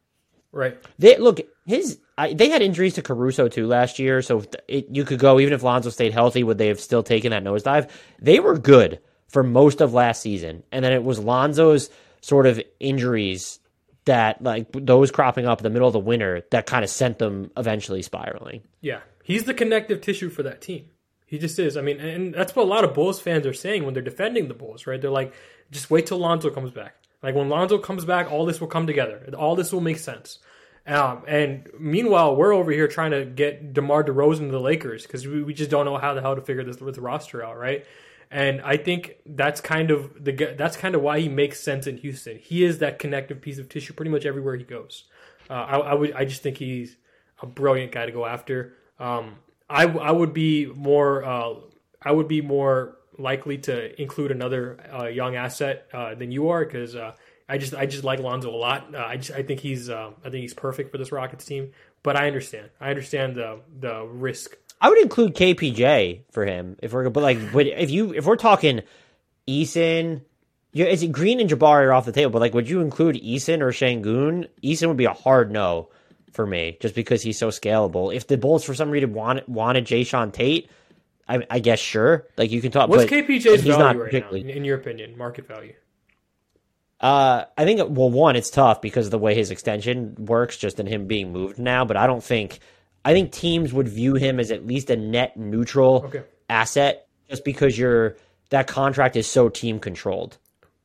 Right. They look his. I, they had injuries to Caruso too last year, so it, you could go even if Lonzo stayed healthy, would they have still taken that nosedive? They were good for most of last season, and then it was Lonzo's sort of injuries that like those cropping up in the middle of the winter that kind of sent them eventually spiraling. Yeah, he's the connective tissue for that team. He just is. I mean, and that's what a lot of Bulls fans are saying when they're defending the Bulls, right? They're like, just wait till Lonzo comes back. Like when Lonzo comes back, all this will come together. All this will make sense. Um, and meanwhile, we're over here trying to get DeMar DeRozan to the Lakers because we, we just don't know how the hell to figure this with the roster out, right? And I think that's kind of the that's kind of why he makes sense in Houston. He is that connective piece of tissue pretty much everywhere he goes. Uh, I, I, would I just think he's a brilliant guy to go after. Um, I I would be more uh, I would be more likely to include another uh, young asset uh, than you are because uh, I just I just like Lonzo a lot. Uh, I just I think he's uh, I think he's perfect for this Rockets team. But I understand. I understand the the risk. I would include KPJ for him if we're but like if you if we're talking Eason. Yeah, is it Green and Jabari are off the table? But like, would you include Eason or Sengun? Eason would be a hard no for me, just because he's so scalable. If the Bulls for some reason wanted wanted Jae'Sean Tate, I, I guess sure. Like you can talk. What's KPJ's value right now, in your opinion, market value? Uh, I think well, one, it's tough because of the way his extension works, just in him being moved now. But I don't think I think teams would view him as at least a net neutral okay. asset, just because you're that contract is so team controlled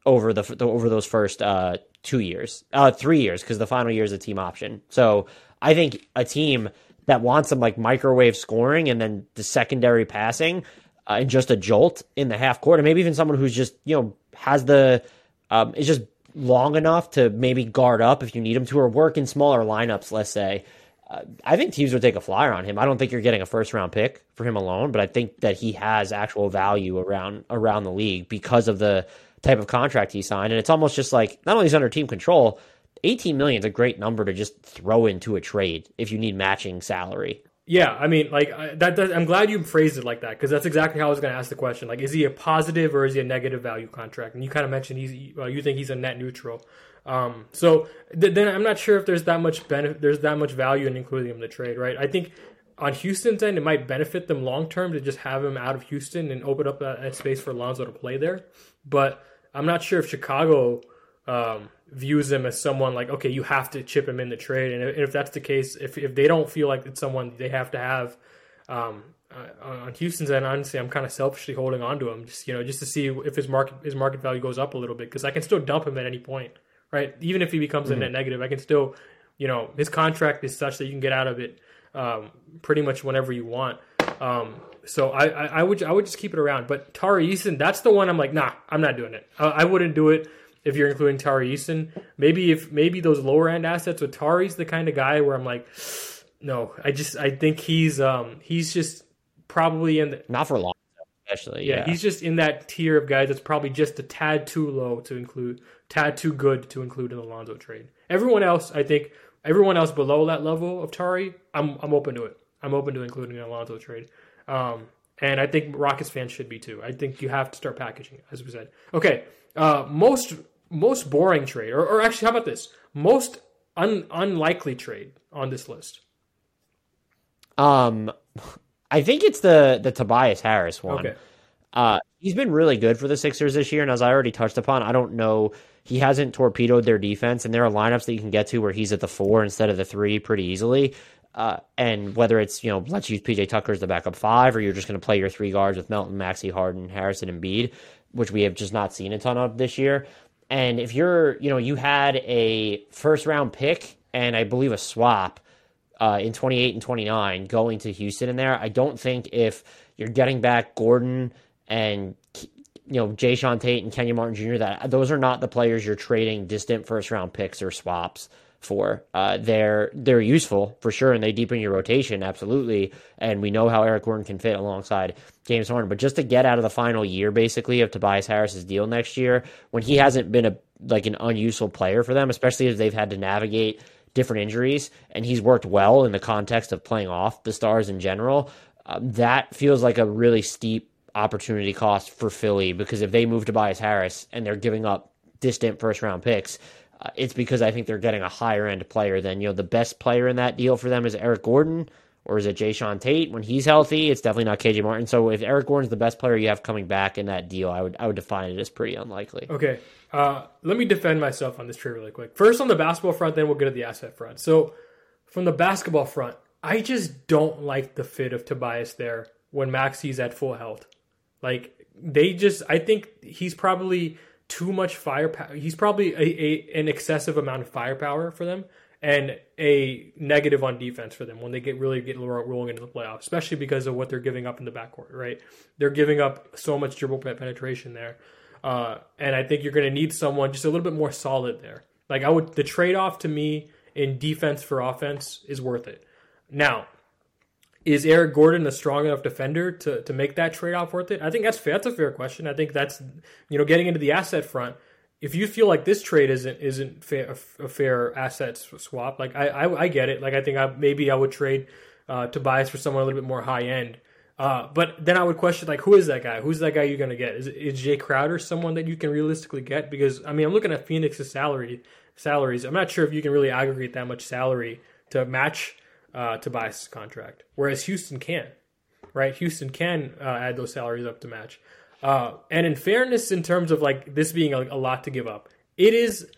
over the, the over those first uh, two years, uh, three years, because the final year is a team option. So I think a team that wants some like microwave scoring and then the secondary passing uh, and just a jolt in the half court, and maybe even someone who's just you know has the um, is just long enough to maybe guard up if you need him to, or work in smaller lineups. Let's say. Uh, I think teams would take a flyer on him. I don't think you're getting a first round pick for him alone, but I think that he has actual value around around the league because of the type of contract he signed. And it's almost just like not only is under team control, 18 million is a great number to just throw into a trade if you need matching salary. Yeah, I mean, like I- that. that I'm glad you phrased it like that because that's exactly how I was going to ask the question. Like, is he a positive or is he a negative value contract? And you kind of mentioned he's. Well, you think he's a net neutral. Um, so th- then I'm not sure if there's that much benefit. There's that much value in including him in the trade, right? I think on Houston's end, it might benefit them long term to just have him out of Houston and open up that, space for Alonso to play there. But I'm not sure if Chicago um, views him as someone like, okay, you have to chip him in the trade. And if, if that's the case, if, if they don't feel like it's someone they have to have um, uh, on Houston's end, honestly, I'm kind of selfishly holding on to him, just you know, just to see if his market his market value goes up a little bit because I can still dump him at any point, right? Even if he becomes a net negative, I can still, you know, his contract is such that you can get out of it um, pretty much whenever you want. Um, so I, I, I would I would just keep it around. But Tari Eason, that's the one I'm like, nah, I'm not doing it. I, I wouldn't do it if you're including Tari Eason. Maybe if maybe those lower end assets with Tari's the kind of guy where I'm like, [SIGHS] no, I just I think he's um he's just probably in the, Not for long, especially. yeah, Yeah, he's just in that tier of guys that's probably just a tad too low to include, tad too good to include in the Lonzo trade. Everyone else, I think, everyone else below that level of Tari, I'm I'm open to it. I'm open to including an Alonzo trade. Um, and I think Rockets fans should be too. I think you have to start packaging, as we said. Okay, uh, most most boring trade, or, or actually, how about this? Most un, unlikely trade on this list. Um, [LAUGHS] I think it's the the Tobias Harris one. Okay. Uh, he's been really good for the Sixers this year, and as I already touched upon, I don't know he hasn't torpedoed their defense, and there are lineups that you can get to where he's at the four instead of the three pretty easily. Uh, and whether it's you know let's use PJ Tucker as the backup five, or you're just going to play your three guards with Melton, Maxey, Harden, Harris, and Embiid, which we have just not seen a ton of this year. And if you're you know you had a first round pick and I believe a swap uh, in 28 and 29 going to Houston in there. I don't think if you're getting back Gordon and you know Jae'Sean Tate and Kenyon Martin Jr. that those are not the players you're trading distant first round picks or swaps for. Uh, they're they're useful for sure, and they deepen your rotation absolutely. And we know how Eric Gordon can fit alongside James Harden. But just to get out of the final year, basically, of Tobias Harris's deal next year, when he hasn't been a like an unuseful player for them, especially as they've had to navigate different injuries, and he's worked well in the context of playing off the stars in general. Um, that feels like a really steep opportunity cost for Philly because if they move Tobias Harris and they're giving up distant first round picks, it's because I think they're getting a higher end player than you know the best player in that deal for them is Eric Gordon or is it Jae'Sean Tate when he's healthy? It's definitely not KJ Martin. So if Eric Gordon's the best player you have coming back in that deal, I would I would define it as pretty unlikely. Okay. Uh, let me defend myself on this trade really quick. First, on the basketball front, then we'll get to the asset front. So, from the basketball front, I just don't like the fit of Tobias there when Maxey's at full health. Like they just, I think he's probably too much firepower. He's probably a, a an excessive amount of firepower for them, and a negative on defense for them when they get really get rolling into the playoffs, especially because of what they're giving up in the backcourt. Right, they're giving up so much dribble penetration there. Uh, and I think you're going to need someone just a little bit more solid there. Like I would, the trade off to me in defense for offense is worth it. Now, is Eric Gordon a strong enough defender to, to make that trade off worth it? I think that's fair. That's a fair question. I think that's you know getting into the asset front. If you feel like this trade isn't isn't fair, a fair asset swap, like I, I, I get it. Like I think I, maybe I would trade uh, Tobias for someone a little bit more high end. Uh, but then I would question like, who is that guy? Who's that guy you're gonna get? Is, is Jae Crowder someone that you can realistically get? Because I mean, I'm looking at Phoenix's salary salaries. I'm not sure if you can really aggregate that much salary to match uh, Tobias' contract, whereas Houston can, right? Houston can uh, add those salaries up to match. Uh, and in fairness, in terms of like this being a, a, lot to give up, it is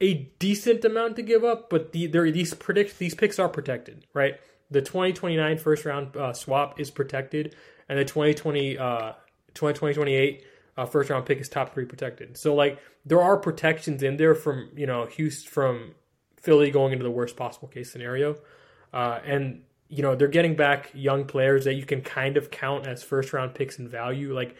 a decent amount to give up. But the, these predict these picks are protected, right? the 2029 first round uh, swap is protected, and the 2020 uh, 2028 uh, first round pick is top three protected. So like there are protections in there from you know Houston from Philly going into the worst possible case scenario, uh, and you know they're getting back young players that you can kind of count as first round picks in value. Like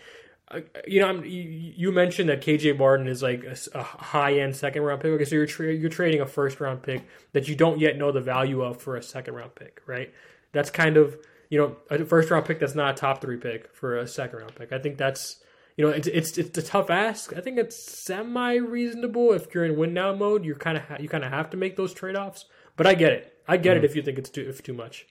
uh, you know, you, you mentioned that KJ Martin is like a, high end second round pick. Okay, so you're tra- you're trading a first round pick that you don't yet know the value of for a second round pick, right? That's kind of you know a first round pick that's not a top three pick for a second round pick. I think that's you know it's it's it's a tough ask. I think it's semi reasonable if you're in win now mode. You're kind of ha- you kind of have to make those trade offs. But I get it. I get mm. it if you think it's too if too much.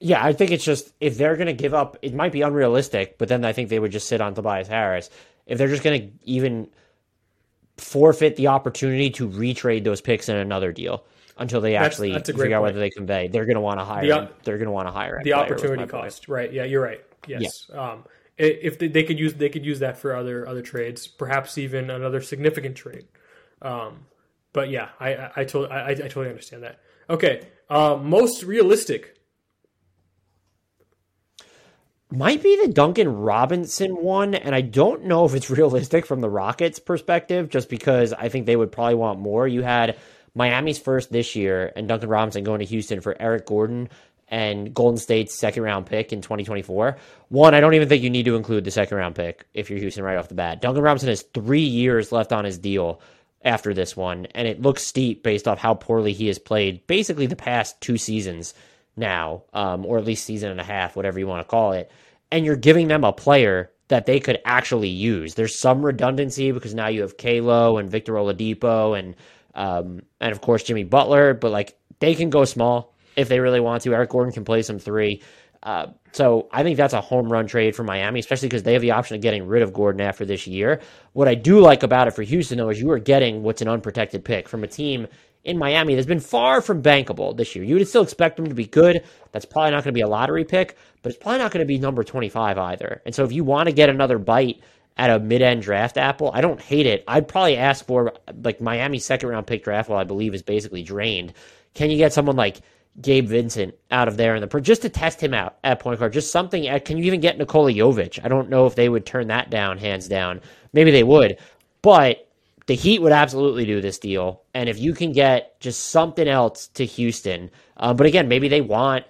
Yeah, I think it's just if they're going to give up, it might be unrealistic, but then I think they would just sit on Tobias Harris. If they're just going to even forfeit the opportunity to retrade those picks in another deal until they That's- actually that's figure out whether they convey, they're going to want to hire. The they're going to want to hire the opportunity my point. cost, right? Yeah, you're right. Yes. Um, if they, they could use they could use that for other other trades, perhaps even another significant trade. Um, but yeah, I I, I, I, I totally understand that. Okay, uh, most realistic. might be the Duncan Robinson one, and I don't know if it's [LAUGHS] realistic from the Rockets' perspective, just because I think they would probably want more. You had Miami's first this year, and Duncan Robinson going to Houston for Eric Gordon and Golden State's second round pick in 2024. One, I don't even think you need to include the second round pick if you're Houston right off the bat. Duncan Robinson has three years left on his deal after this one, and it looks steep based off how poorly he has played basically the past two seasons now, um, or at least season and a half, whatever you want to call it. And you're giving them a player that they could actually use. There's some redundancy because now you have Kalo and Victor Oladipo and um, and of course Jimmy Butler, but like they can go small if they really want to. Eric Gordon can play some three. Uh, so I think that's a home run trade for Miami, especially because they have the option of getting rid of Gordon after this year. What I do like about it for Houston, though, is you are getting what's an unprotected pick from a team in Miami that's been far from bankable this year. You would still expect them to be good. That's probably not going to be a lottery pick, but it's probably not going to be number 25 either. And so if you want to get another bite at a mid-end draft apple, I don't hate it. I'd probably ask for like Miami's second round pick draft, well, I believe is basically drained. Can you get someone like Gabe Vincent out of there in the just to test him out at point guard? Just something. Can you even get Nikola Jovic? I don't know if they would turn that down hands down. Maybe they would, but the Heat would absolutely do this deal. And if you can get just something else to Houston, um, but again, maybe they want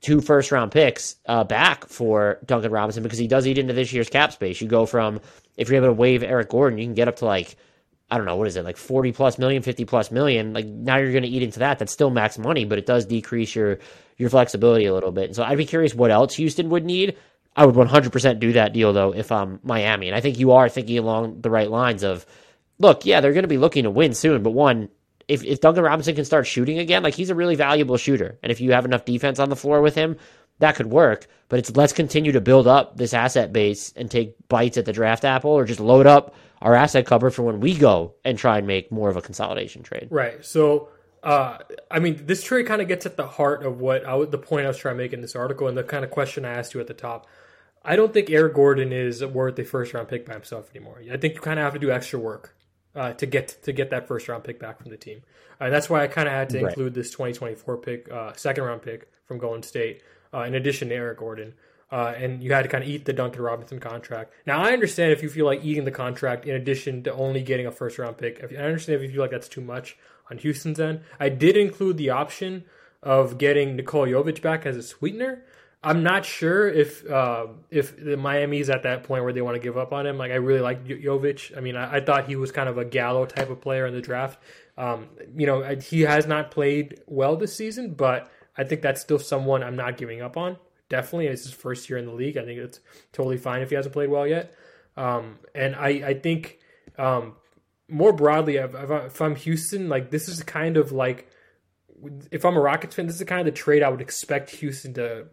two first round picks uh, back for Duncan Robinson because he does eat into this year's cap space. You go from if you're able to waive Eric Gordon, you can get up to like I don't know what is it like 40 plus million, 50 plus million. Like now you're going to eat into that. That's still max money, but it does decrease your your flexibility a little bit. And so I'd be curious what else Houston would need. I would 100% do that deal though if I'm Miami. And I think you are thinking along the right lines of look, yeah, they're going to be looking to win soon, but one if, if Duncan Robinson can start shooting again, like he's a really valuable shooter. And if you have enough defense on the floor with him, that could work. But it's let's continue to build up this asset base and take bites at the draft apple or just load up our asset cover for when we go and try and make more of a consolidation trade. Right. So, uh, I mean, this trade kind of gets at the heart of what I the point I was trying to make in this article and the kind of question I asked you at the top. I don't think Eric Gordon is worth a first round pick by himself anymore. I think you kind of have to do extra work uh, to get to get that first round pick back from the team. And that's why I kind of had to Right. include this 2024 pick, uh, second round pick from Golden State, uh, in addition to Eric Gordon. Uh, and you had to kind of eat the Duncan Robinson contract. Now, I understand if you feel like eating the contract in addition to only getting a first round pick. I understand if you feel like that's too much on Houston's end. I did include the option of getting Nikola Jovic back as a sweetener. I'm not sure if uh, if the Miami's at that point where they want to give up on him. Like I really like Jovic. I mean, I, I thought he was kind of a Gallo type of player in the draft. Um, you know, he has not played well this season, but I think that's still someone I'm not giving up on. Definitely, it's his first year in the league. I think it's totally fine if he hasn't played well yet. Um, and I, I think um, more broadly, if, I'm Houston, like this is kind of like if I'm a Rockets fan, this is kind of the trade I would expect Houston to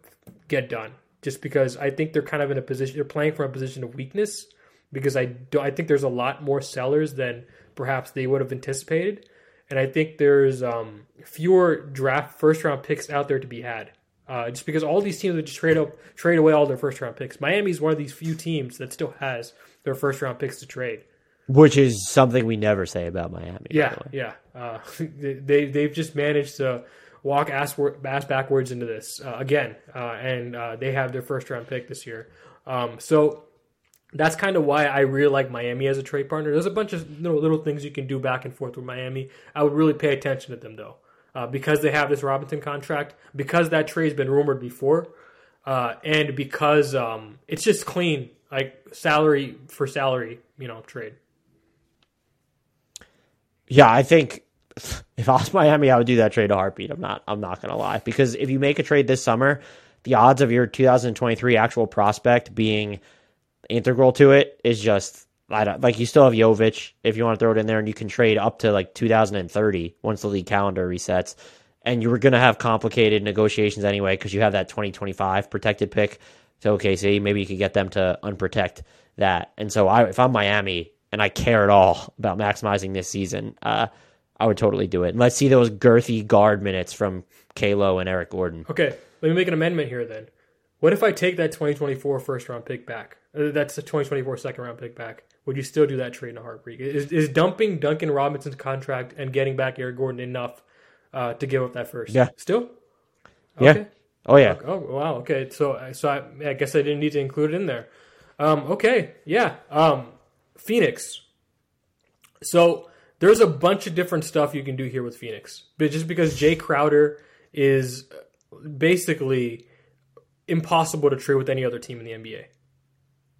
get done. Just because I think they're kind of in a position, they're playing from a position of weakness. Because I do, I think there's a lot more sellers than perhaps they would have anticipated, and I think there's um, fewer draft first round picks out there to be had. Uh, just because all these teams would just trade up, trade away all their first round picks. Miami's one of these few teams that still has their first round picks to trade. Which is something we never say about Miami. Yeah, yeah. Uh, [LAUGHS] they they've just managed to walk ass, ass backwards into this uh, again, uh, and uh, they have their first round pick this year. Um, so that's kind of why I really like Miami as a trade partner. There's a bunch of little, things you can do back and forth with Miami. I would really pay attention to them though, uh, because they have this Robinson contract, because that trade's been rumored before, uh, and because um, it's just clean, like salary for salary, you know, trade. Yeah, I think [LAUGHS] if I was Miami, I would do that trade a heartbeat. I'm not. I'm not gonna lie because if you make a trade this summer, the odds of your 2023 actual prospect being integral to it is just I don't like. You still have Jovic if you want to throw it in there, and you can trade up to like 2030 once the league calendar resets. and you were going to have complicated negotiations anyway because you have that 2025 protected pick to OKC. Maybe you could get them to unprotect that. And so, I, if I'm Miami and I care at all about maximizing this season, uh, I would totally do it. And let's see those girthy guard minutes from Kalo and Eric Gordon. Okay, let me make an amendment here then. What if I take that 2024 first round pick back? Uh, that's the 2024 second round pick back. Would you still do that trade in a heartbreak? Is, is dumping Duncan Robinson's contract and getting back Eric Gordon enough uh, to give up that first? Yeah. Still? Yeah. Oh yeah. Oh wow. Okay. So so I, I guess I didn't need to include it in there. Um, okay. Yeah. Um, Phoenix. So there's a bunch of different stuff you can do here with Phoenix, but just because Jae Crowder is basically impossible to trade with any other team in the NBA,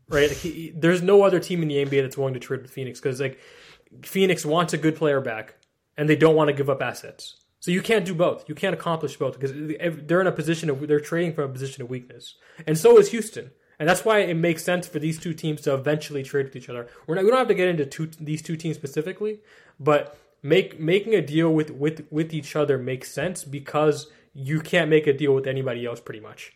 right? Like he, there's no other team in the NBA that's willing to trade with Phoenix because like Phoenix wants a good player back, and they don't want to give up assets. So you can't do both. You can't accomplish both because they're in a position of they're trading from a position of weakness, and so is Houston. And that's why it makes sense for these two teams to eventually trade with each other. We're not, we don't have to get into two, these two teams specifically, but make making a deal with, with with each other makes sense because you can't make a deal with anybody else pretty much,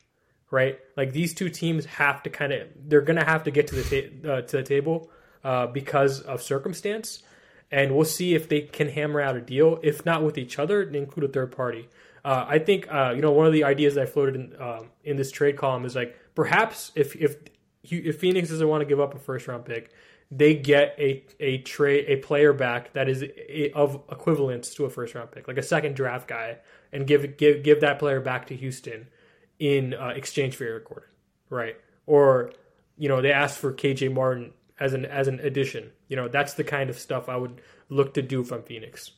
right? Like these two teams have to kind of they're gonna have to get to the ta- uh, to the table uh, because of circumstance, and we'll see if they can hammer out a deal. If not with each other, include a third party. Uh, I think uh, you know one of the ideas I floated in, um, in this trade column is like perhaps if if if Phoenix doesn't want to give up a first round pick, they get a a trade a player back that is a, of equivalence to a first round pick, like a second draft guy, and give give give that player back to Houston in uh, exchange for Eric Gordon, right? Or you know they asked for KJ Martin as an as an addition. You know that's the kind of stuff I would look to do from Phoenix.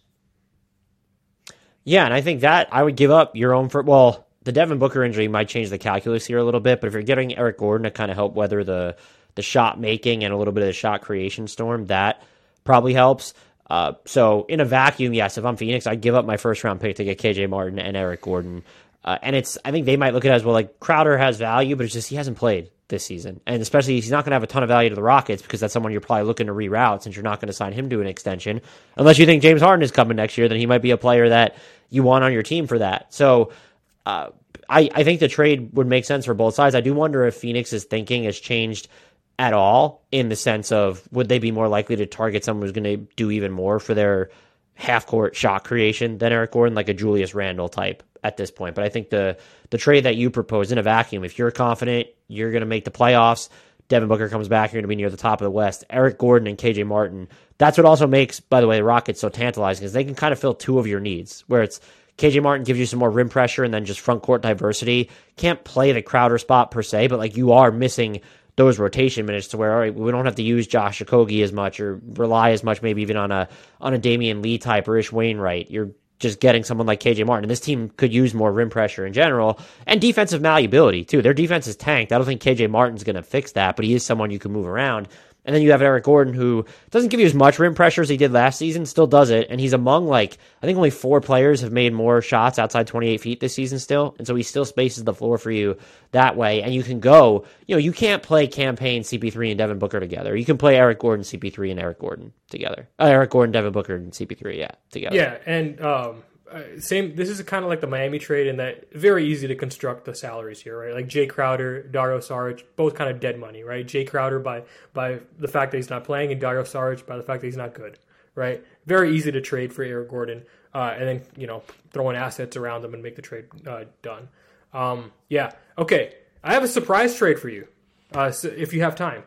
Yeah, and I think that I would give up your own for well the Devin Booker injury might change the calculus here a little bit, but if you're getting Eric Gordon to kind of help weather the the shot making and a little bit of the shot creation storm, that probably helps. Uh, so in a vacuum, yes, if I'm Phoenix, I'd give up my first round pick to get KJ Martin and Eric Gordon. Uh, and it's I think they might look at it as well like Crowder has value, but it's just he hasn't played this season, and especially he's not going to have a ton of value to the Rockets because that's someone you're probably looking to reroute since you're not going to sign him to an extension unless you think James Harden is coming next year. Then he might be a player that you want on your team for that. So uh, I, I think the trade would make sense for both sides. I do wonder if Phoenix's thinking has changed at all in the sense of would they be more likely to target someone who's going to do even more for their half court shot creation than Eric Gordon, like a Julius Randle type at this point. But I think the the trade that you propose in a vacuum, if you're confident you're going to make the playoffs, Devin Booker comes back, you're going to be near the top of the West. Eric Gordon and KJ Martin. That's what also makes, by the way, the Rockets so tantalizing because they can kind of fill two of your needs, where it's KJ Martin gives you some more rim pressure and then just front court diversity. Can't play the Crowder spot per se, but like you are missing those rotation minutes to where all right, we don't have to use Josh Okogie as much or rely as much maybe even on a on a Damion Lee type or Ish Wainwright. You're just getting someone like KJ Martin. And this team could use more rim pressure in general and defensive malleability too. Their defense is tanked. I don't think KJ Martin's going to fix that, but he is someone you can move around. And then you have Eric Gordon, who doesn't give you as much rim pressure as he did last season, still does it. And he's among, like, I think only four players have made more shots outside 28 feet this season still. And so he still spaces the floor for you that way. And you can go, you know, you can't play Cam Payne CP3, and Devin Booker together. You can play Eric Gordon, CP3, and Eric Gordon together. Uh, Eric Gordon, Devin Booker, and CP3, yeah, together. Yeah. And, um, uh, same. This is kind of like the Miami trade in that very easy to construct the salaries here, right? Like Jae Crowder, Dario Saric, both kind of dead money, right? Jae Crowder by by the fact that he's not playing, and Dario Saric by the fact that he's not good, right? Very easy to trade for Eric Gordon, uh, and then you know throw in assets around them and make the trade uh, done. Um, yeah, okay. I have a surprise trade for you, uh, so if you have time.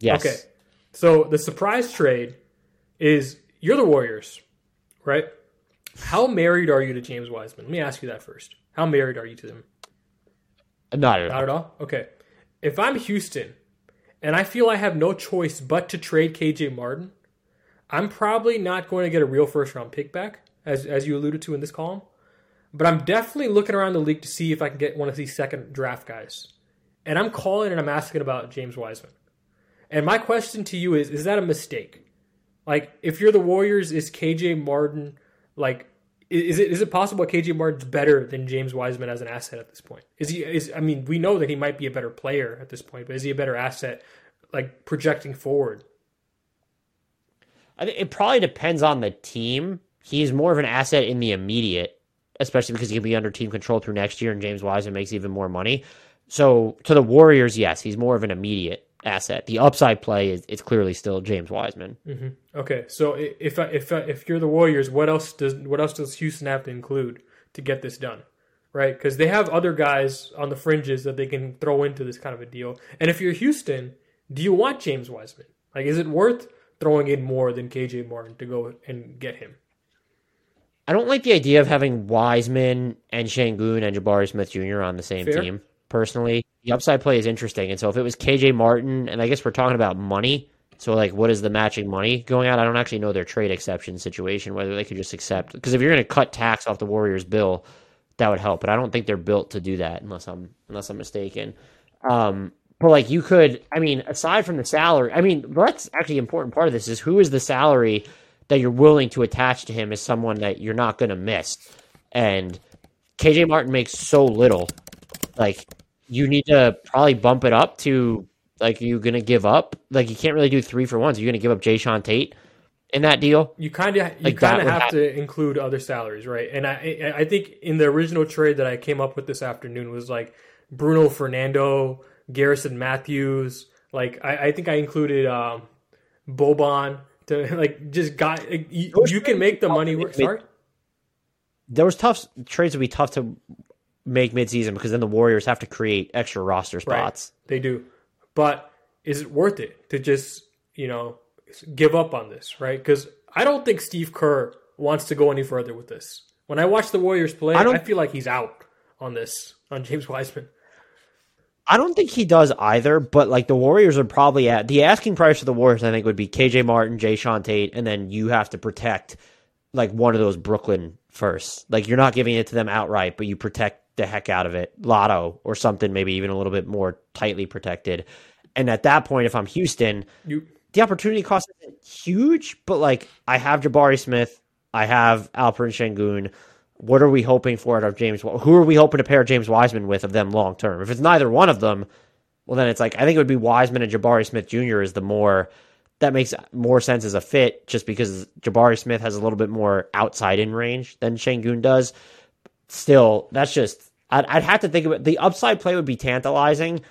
Yes. Okay. So the surprise trade is you're the Warriors, right? How married are you to James Wiseman? Let me ask you that first. How married are you to him? Not at all. Not at all? Okay. If I'm Houston and I feel I have no choice but to trade KJ Martin, I'm probably not going to get a real first round pick back, as, as you alluded to in this column. But I'm definitely looking around the league to see if I can get one of these second draft guys. And I'm calling and I'm asking about James Wiseman. And my question to you is is that a mistake? Like, if you're the Warriors, is KJ Martin like is it is it possible KJ Martin's better than James Wiseman as an asset at this point? Is he is I mean, we know that he might be a better player at this point, but is he a better asset like projecting forward? I think it probably depends on the team. He's more of an asset in the immediate especially because he can be under team control through next year, and James Wiseman makes even more money. So to the Warriors, yes, he's more of an immediate asset. The upside play is it's clearly still James Wiseman. Mm-hmm. Okay, so if if if you're the Warriors, what else does what else does Houston have to include to get this done? Right, because they have other guys on the fringes that they can throw into this kind of a deal. And if you're Houston, do you want James Wiseman? Like, is it worth throwing in more than KJ Martin to go and get him? I don't like the idea of having Wiseman and Sengun and Jabari Smith Jr. on the same Fair. team personally. The upside play is interesting. And so if it was KJ Martin, and I guess we're talking about money. So like, what is the matching money going out? I don't actually know their trade exception situation, whether they could just accept. Because if you're going to cut tax off the Warriors' bill, that would help. But I don't think they're built to do that unless I'm unless I'm mistaken. Um, but like you could, I mean, aside from the salary, I mean, that's actually an important part of this is who is the salary that you're willing to attach to him as someone that you're not going to miss. And KJ Martin makes so little. Like you need to probably bump it up to like you're gonna give up. Like you can't really do three for ones. You're gonna give up Jae'Sean Tate in that deal. You kind of you like kind of have happen. to include other salaries, right? And I I think in the original trade that I came up with this afternoon was like Bruno Fernando, Garrison Mathews. Like I, I think I included um, Boban to [LAUGHS] like just got you, you can make the money work. Sorry. There was tough trades would be tough to make midseason because then the Warriors have to create extra roster spots. Right. They do. But is it worth it to just, you know, give up on this, right? Because I don't think Steve Kerr wants to go any further with this. When I watch the Warriors play, I, I feel like he's out on this, on James Wiseman. I don't think he does either, but like the Warriors are probably at the asking price for the Warriors, I think would be KJ Martin, Jae'Sean Tate, and then you have to protect like one of those Brooklyn first. Like you're not giving it to them outright, but you protect the heck out of it, lotto or something, maybe even a little bit more tightly protected. And at that point, if I'm Houston, you, the opportunity cost isn't huge, but like I have Jabari Smith, I have Alperen Sengun. What are we hoping for out of James? Who are we hoping to pair James Wiseman with of them long term? If it's neither one of them, well, then it's like I think it would be Wiseman and Jabari Smith Jr. is the more that makes more sense as a fit, just because Jabari Smith has a little bit more outside in range than Sengun does. Still, that's just I'd, I'd have to think about the upside play would be tantalizing,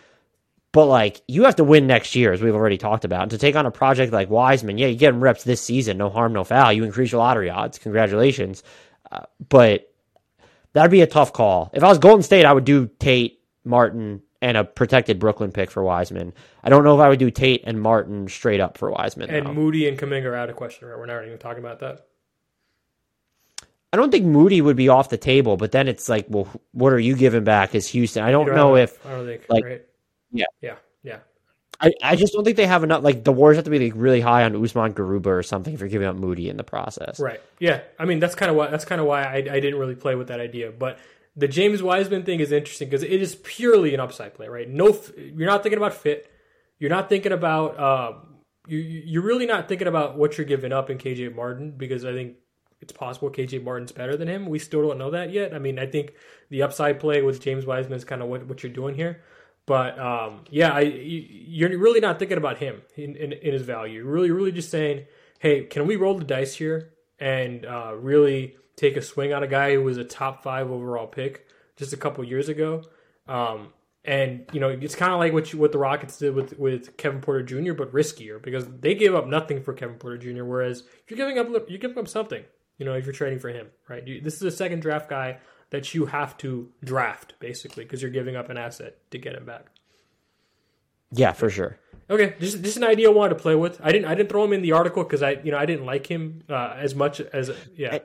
but like you have to win next year, as we've already talked about. And to take on a project like Wiseman, yeah, you get him reps this season, no harm, no foul. You increase your lottery odds. Congratulations. Uh, but that'd be a tough call. If I was Golden State, I would do Tate, Martin, and a protected Brooklyn pick for Wiseman. I don't know if I would do Tate and Martin straight up for Wiseman. And though. Moody and Kuminga are out of question, right? We're not even talking about that. I don't think Moody would be off the table, but then it's like, well, what are you giving back as Houston? I don't know if I don't think like right? yeah yeah yeah. I, I just don't think they have enough. Like the Warriors have to be like really high on Usman Garuba or something if you're giving up Moody in the process. Right. Yeah. I mean that's kind of why that's kind of why I, I didn't really play with that idea. But the James Wiseman thing is interesting because it is purely an upside play, right? No, you're not thinking about fit. You're not thinking about. Uh, you you're really not thinking about what you're giving up in KJ Martin because I think it's possible KJ Martin's better than him. We still don't know that yet. I mean, I think the upside play with James Wiseman is kind of what, what you're doing here. But um, yeah, I, you're really not thinking about him in, in, in, his value. You're really, really just saying, hey, can we roll the dice here and uh, really take a swing on a guy who was a top five overall pick just a couple years ago? Um, and you know, it's kind of like what you, what the Rockets did with with Kevin Porter Jr., but riskier because they gave up nothing for Kevin Porter Jr. Whereas you're giving up you're giving up something. You know, if you're trading for him, right? This is a second draft guy that you have to draft basically because you're giving up an asset to get him back. Yeah, for sure. Okay, just just an idea I wanted to play with. I didn't I didn't throw him in the article because I you know I didn't like him uh, as much as yeah. And,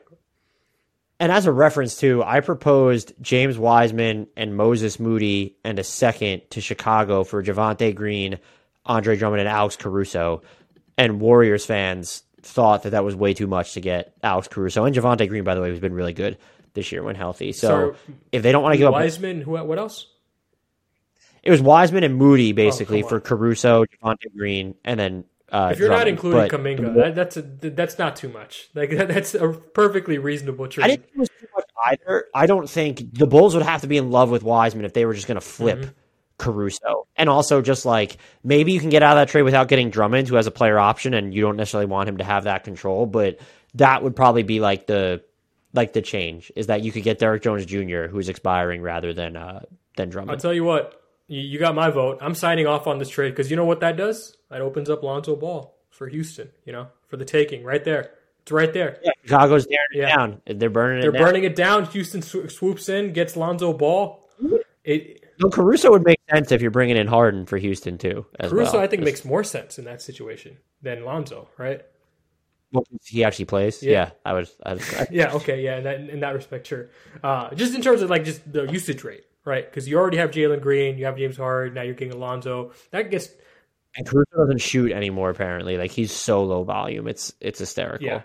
and as a reference too, I proposed James Wiseman and Moses Moody and a second to Chicago for Javonte Green, Andre Drummond, and Alex Caruso. And Warriors fans thought that that was way too much to get Alex Caruso and Javonte Green, by the way, who's been really good this year when healthy. So, so if they don't want to give Wiseman, up, who, what else? It was Wiseman and Moody oh, basically oh, for Caruso, Javonte Green, and then uh, if you're Drummond. not including Kuminga, that, that's a, that's not too much. Like [LAUGHS] that, that's a perfectly reasonable trade. I didn't think it was too much either. I don't think the Bulls would have to be in love with Wiseman if they were just going to flip. Mm-hmm. Caruso. And also just like maybe you can get out of that trade without getting Drummond, who has a player option, and you don't necessarily want him to have that control. But that would probably be like the like the change is that you could get Derrick Jones Jr. who's expiring rather than uh than Drummond. I'll tell you what, you, you got my vote. I'm signing off on this trade because you know what that does? That opens up Lonzo Ball for Houston. You know, for the taking, right there. It's right there. Yeah, Chicago's tearing it Yeah. down. They're burning it They're down. burning it down. Houston sw- swoops in, gets Lonzo Ball. It No, Caruso would make sense if you're bringing in Harden for Houston too. As Caruso, well. I think, Just- makes more sense in that situation than Lonzo, right? well, he actually plays. Yeah. Yeah, I would. I would [LAUGHS] Yeah, okay, yeah, in that, in that respect, sure. Uh, just in terms of like just the usage rate, right? Because you already have Jalen Green, you have James Harden, now you're getting Alonzo. That gets and Caruso doesn't shoot anymore. Apparently, like he's so low volume. It's it's hysterical. yeah,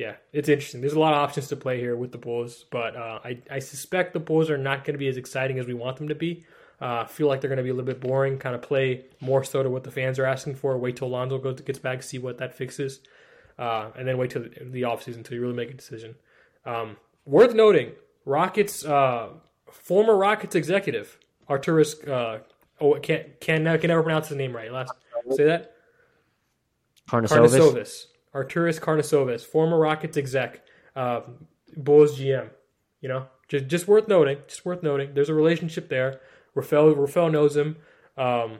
yeah, it's interesting. There's a lot of options to play here with the Bulls, but uh, I I suspect the Bulls are not going to be as exciting as we want them to be. Uh, I feel like they're going to be a little bit boring. Kind of play more so to what the fans are asking for. Wait till Alonzo goes gets back, see what that fixes, uh, and then wait till the, the offseason until you really make a decision. Um, worth noting, Rockets uh, former Rockets executive Arturis. Uh, oh, can't can can never pronounce his name right. Last say that. Karnisovas. Karnisovas, Arturis Karnisovas, former Rockets exec, uh, Bulls GM. You know, just just worth noting. Just worth noting. There's a relationship there. Rafael Rafael knows him. Um,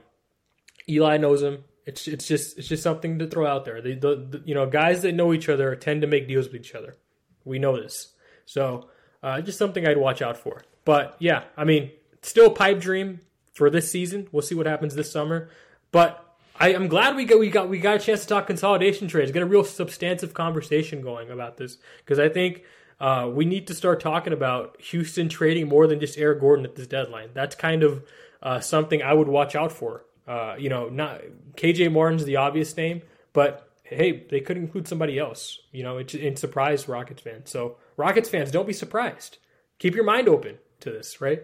Eli knows him. It's it's just it's just something to throw out there. The, the, the you know guys that know each other tend to make deals with each other. We know this. So uh, just something I'd watch out for. But yeah, I mean, still a pipe dream for this season. We'll see what happens this summer. But I, I'm glad we got we got we got a chance to talk consolidation trades, get a real substantive conversation going about this because I think uh, we need to start talking about Houston trading more than just Eric Gordon at this deadline. That's kind of uh, something I would watch out for. Uh, you know, not KJ Martin's the obvious name, but hey, they could include somebody else. You know, it, it surprised Rockets fans. So Rockets fans, don't be surprised. Keep your mind open to this, right?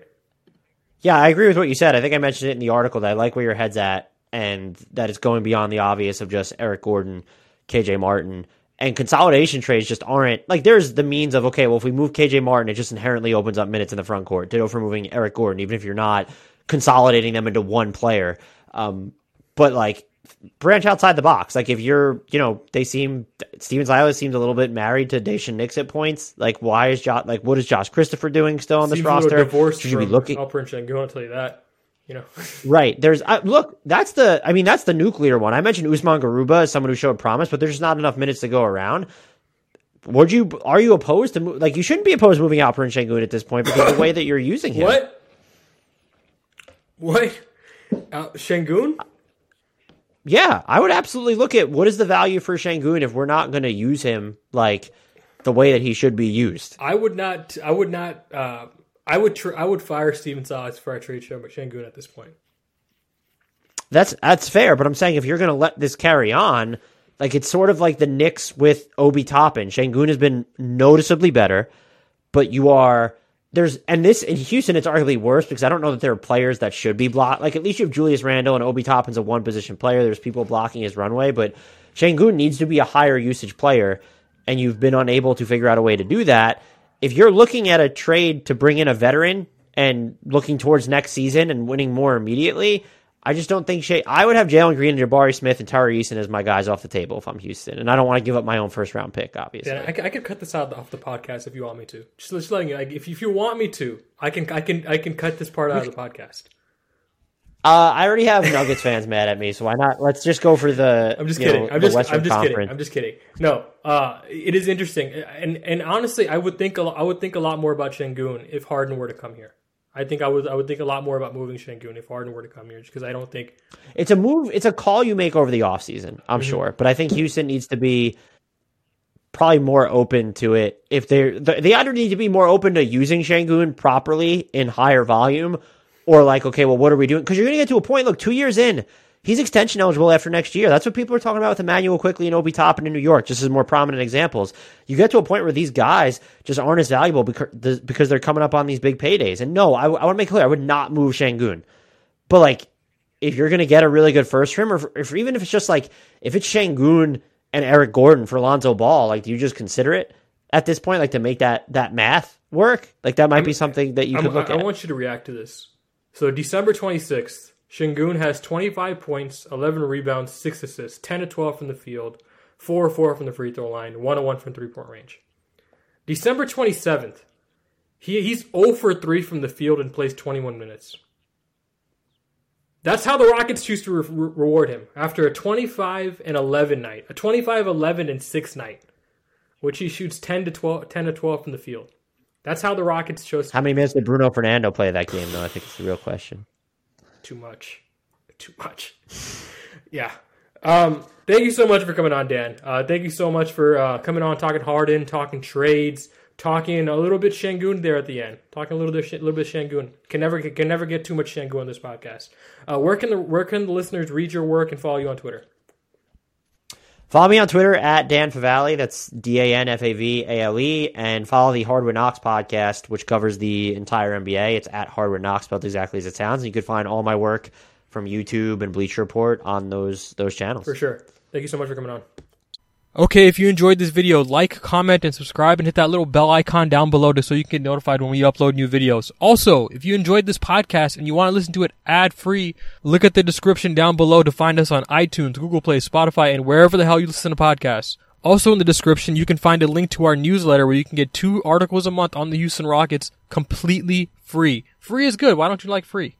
Yeah, I agree with what you said. I think I mentioned it in the article that I like where your head's at and that it's going beyond the obvious of just Eric Gordon, KJ Martin, and consolidation trades just aren't like there's the means of okay, well if we move KJ Martin, it just inherently opens up minutes in the front court. Ditto for moving Eric Gordon, even if you're not consolidating them into one player. Um, but like branch outside the box. Like if you're, you know, they seem Stephen Silas seems a little bit married to Daishen Nix at points. Like why is Josh like what is Josh Christopher doing still on this Seems roster? divorced Should you be looking Alperen Sengun, I'll tell you that. You know, [LAUGHS] Right. There's uh, look. That's the. I mean, that's the nuclear one. I mentioned Usman Garuba as someone who showed promise, but there's just not enough minutes to go around. Would you? Are you opposed to? Like, you shouldn't be opposed to moving out Prince Sengun at this point because the way that you're using him. what? What? Uh, Sengun? Yeah, I would absolutely look at what is the value for Sengun if we're not going to use him like the way that he should be used. I would not. I would not. Uh, I would. Tr- I would fire Stephen Silas for a trade show, Sengun at this point. That's that's fair, but I'm saying if you're going to let this carry on, like it's sort of like the Knicks with Obi Toppin. Sengun has been noticeably better, but you are there's and this in Houston it's arguably worse because I don't know that there are players that should be blocked. Like at least you have Julius Randle and Obi Toppin's a one position player. There's people blocking his runway, but Sengun needs to be a higher usage player, and you've been unable to figure out a way to do that. If you're looking at a trade to bring in a veteran and looking towards next season and winning more immediately, I just don't think Shay. I would have Jalen Green and Jabari Smith and Tari Eason as my guys off the table if I'm Houston, and I don't want to give up my own first round pick. Obviously, Yeah, I, I could cut this out off the podcast if you want me to. Just, just letting you. Like, if if you want me to, I can. I can. I can cut this part out of the [LAUGHS] podcast. Uh, I already have Nuggets fans [LAUGHS] mad at me, so why not? Let's just go for the. I'm just kidding. know, I'm just. Western I'm just kidding. I'm just kidding. No, uh, it is interesting, and and honestly, I would think a lot, I would think a lot more about Sengun if Harden were to come here. I think I would. I would think a lot more about moving Sengun if Harden were to come here, just because I don't think. It's a move. It's a call you make over the offseason, I'm Mm-hmm. sure. But I think Houston needs to be probably more open to it. If they're they either need to be more open to using Sengun properly in higher volume, or like, okay, well, what are we doing? Because you're going to get to a point. Look, two years in, he's extension eligible after next year. That's what people are talking about with Immanuel Quickley and Obi Toppin in New York, just as more prominent examples. You get to a point where these guys just aren't as valuable because because they're coming up on these big paydays. And no, I, I want to make clear, I would not move Sengun. But like, if you're going to get a really good first trim, or if, even if it's just like if it's Sengun and Eric Gordon for Lonzo Ball, like, do you just consider it at this point, like to make that that math work? Like that might be something that you I'm, could look I, I want you to react to this. So December 26th, Sengun has 25 points, 11 rebounds, 6 assists, 10 to 12 from the field, 4 or 4 from the free throw line, 1 1 from three point range. December 27th, he, he's 0 for 3 from the field and plays 21 minutes. That's how the Rockets choose to re- reward him after a 25 and 11 night, a 25 11 and 6 night, which he shoots 10 to 12 10 to 12 from the field. That's how the Rockets chose. How many minutes did Bruno Fernando play that game though? I think it's the real question. Too much. Too much. yeah. Um, thank you so much for coming on, Dan. Uh, thank you so much for uh, coming on, talking Harden, talking trades, talking a little bit Sengun there at the end, talking a little bit, a little bit Sengun. Can never can never get too much Sengun on this podcast. Uh, where can the where can the listeners read your work and follow you on Twitter? Follow me on Twitter at Dan Favale. That's D A N F A V A L E, and follow the Hardwood Knocks podcast, which covers the entire NBA. It's at Hardwood Knocks, spelled exactly as it sounds. And you can find all my work from YouTube and Bleacher Report on those those channels. For sure. Thank you so much for coming on. Okay, if you enjoyed this video, like, comment, and subscribe, and hit that little bell icon down below to so you can get notified when we upload new videos. Also, if you enjoyed this podcast and you want to listen to it ad free, look at the description down below to find us on iTunes, Google Play, Spotify, and wherever the hell you listen to podcasts. Also, in the description, you can find a link to our newsletter where you can get two articles a month on the Houston Rockets completely free. Free is good. Why don't you like free?